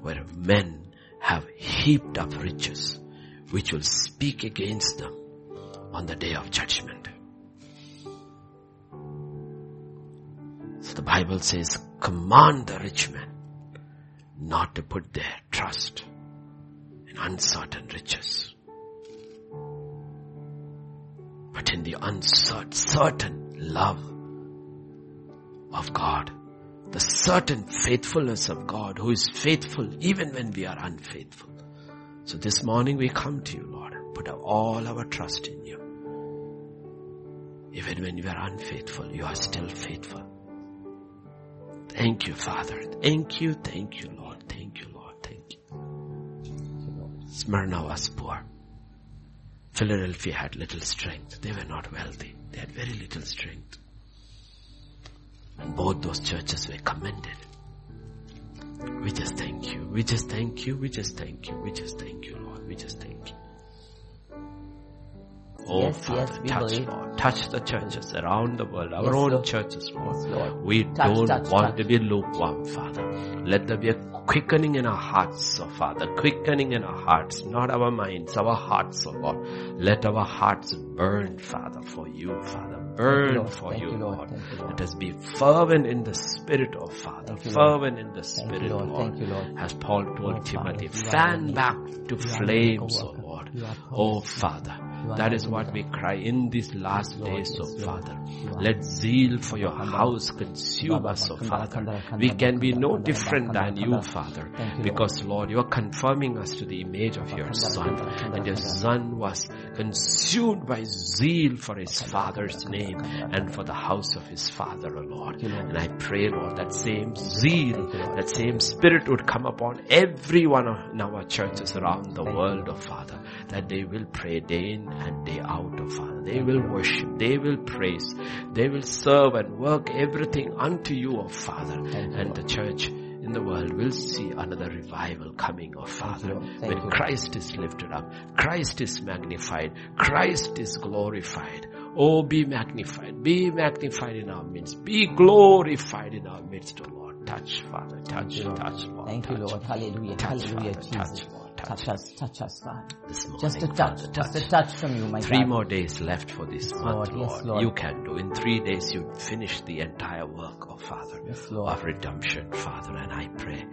where men have heaped up riches which will speak against them on the day of judgment. So the Bible says, command the rich man not to put their trust in uncertain riches. But in the uncertain love of God. The certain faithfulness of God who is faithful even when we are unfaithful. So this morning we come to you, Lord, put all our trust in you. Even when we are unfaithful, you are still faithful. Thank you, Father. Thank you, thank you, Lord. Thank you, Lord. Thank you. Smyrna was poor. Philadelphia had little strength. They were not wealthy. They had very little strength. And both those churches were commended. We just thank you. We just thank you. We just thank you. We just thank you, Lord. We just thank you. Oh, Yes, Father, yes, touch, believe. Lord. Touch the churches around the world, our Yes, own Lord. churches, Lord. Lord. We Touch, don't touch, want touch. to be lukewarm, Father. Let there be a quickening in our hearts, oh Father. Quickening in our hearts, not our minds, our hearts, oh Lord. Let our hearts burn, Father, for you, Father. Burn Lord. for Thank you, you, Lord. Lord. You, Lord. Let us be fervent in the Spirit, of Father. Thank you, fervent in the Spirit, you, Lord. Lord. Thank you, Lord. As Paul told Timothy, fan back to You flames, oh. Lord. You Oh Father, You that is what we cry in these last days, oh Father. Let zeal for your house consume us, Kandara, Father. We can be no different than you, Father. Thank you, Lord. Because Lord, you are confirming us to the image of your Son. And your Son was consumed by zeal for his Father's name and for the house of his Father, O Lord. Thank you, Lord. And I pray, Lord, that same zeal, Thank you, Lord. that same spirit would come upon every one of- in our churches around the world, O Father, that they will pray day in and day out, O Father. They will worship, they will praise, they will serve and work everything unto you, O Father. Thank And Lord. the church in the world will see another revival coming, oh Father. Lord. Thank When you. Christ is lifted up, Christ is magnified, Christ is glorified. Oh, be magnified, be magnified in our midst, be glorified in our midst, oh Lord. Touch, Father, touch, you, Lord. touch, Lord. Thank you, touch. Lord. Hallelujah. Touch, Hallelujah, Father, Jesus. touch, touch touch. us, touch us, God. This morning, Just a touch, Father, just a touch from you, my Three God. more days left for this month, Lord. Yes, Lord. Lord. You can do. In three days, you finish the entire work, oh Father, Yes, Lord. of redemption, Father. And I pray,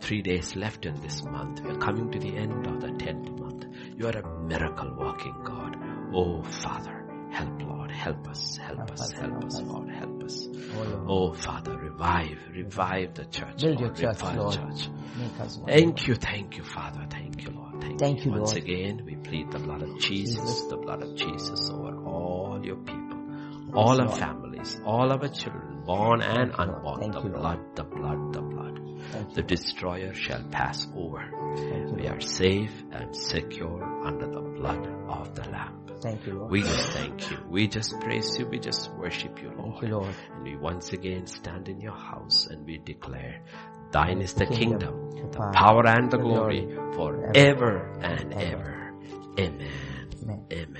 three days left in this month. We are coming to the end of the tenth month. You are a miracle working God. Oh Father, help, Lord, help us, help, Help us, us, help help us, us. Lord, help us. Oh, Oh Father, revive, revive the church. Build your church, Lord. church. Make us one. Thank you, thank you, Father. Thank you, Lord. Thank, Thank you, Once Lord. again, we plead the blood of Jesus, Jesus. the blood of Jesus over all your people, all our Lord. families, all our children, born and Thank you, unborn. Thank the you, blood, the blood, the blood. The destroyer shall pass over. You, We are safe and secure under the blood of the Lamb. Thank you, Lord. We just thank you. We just praise you. We just worship you, Lord. you, Lord. And we once again stand in your house and we declare, Thine is the kingdom, kingdom, the power, and the glory forever and ever. Amen. Amen. Amen.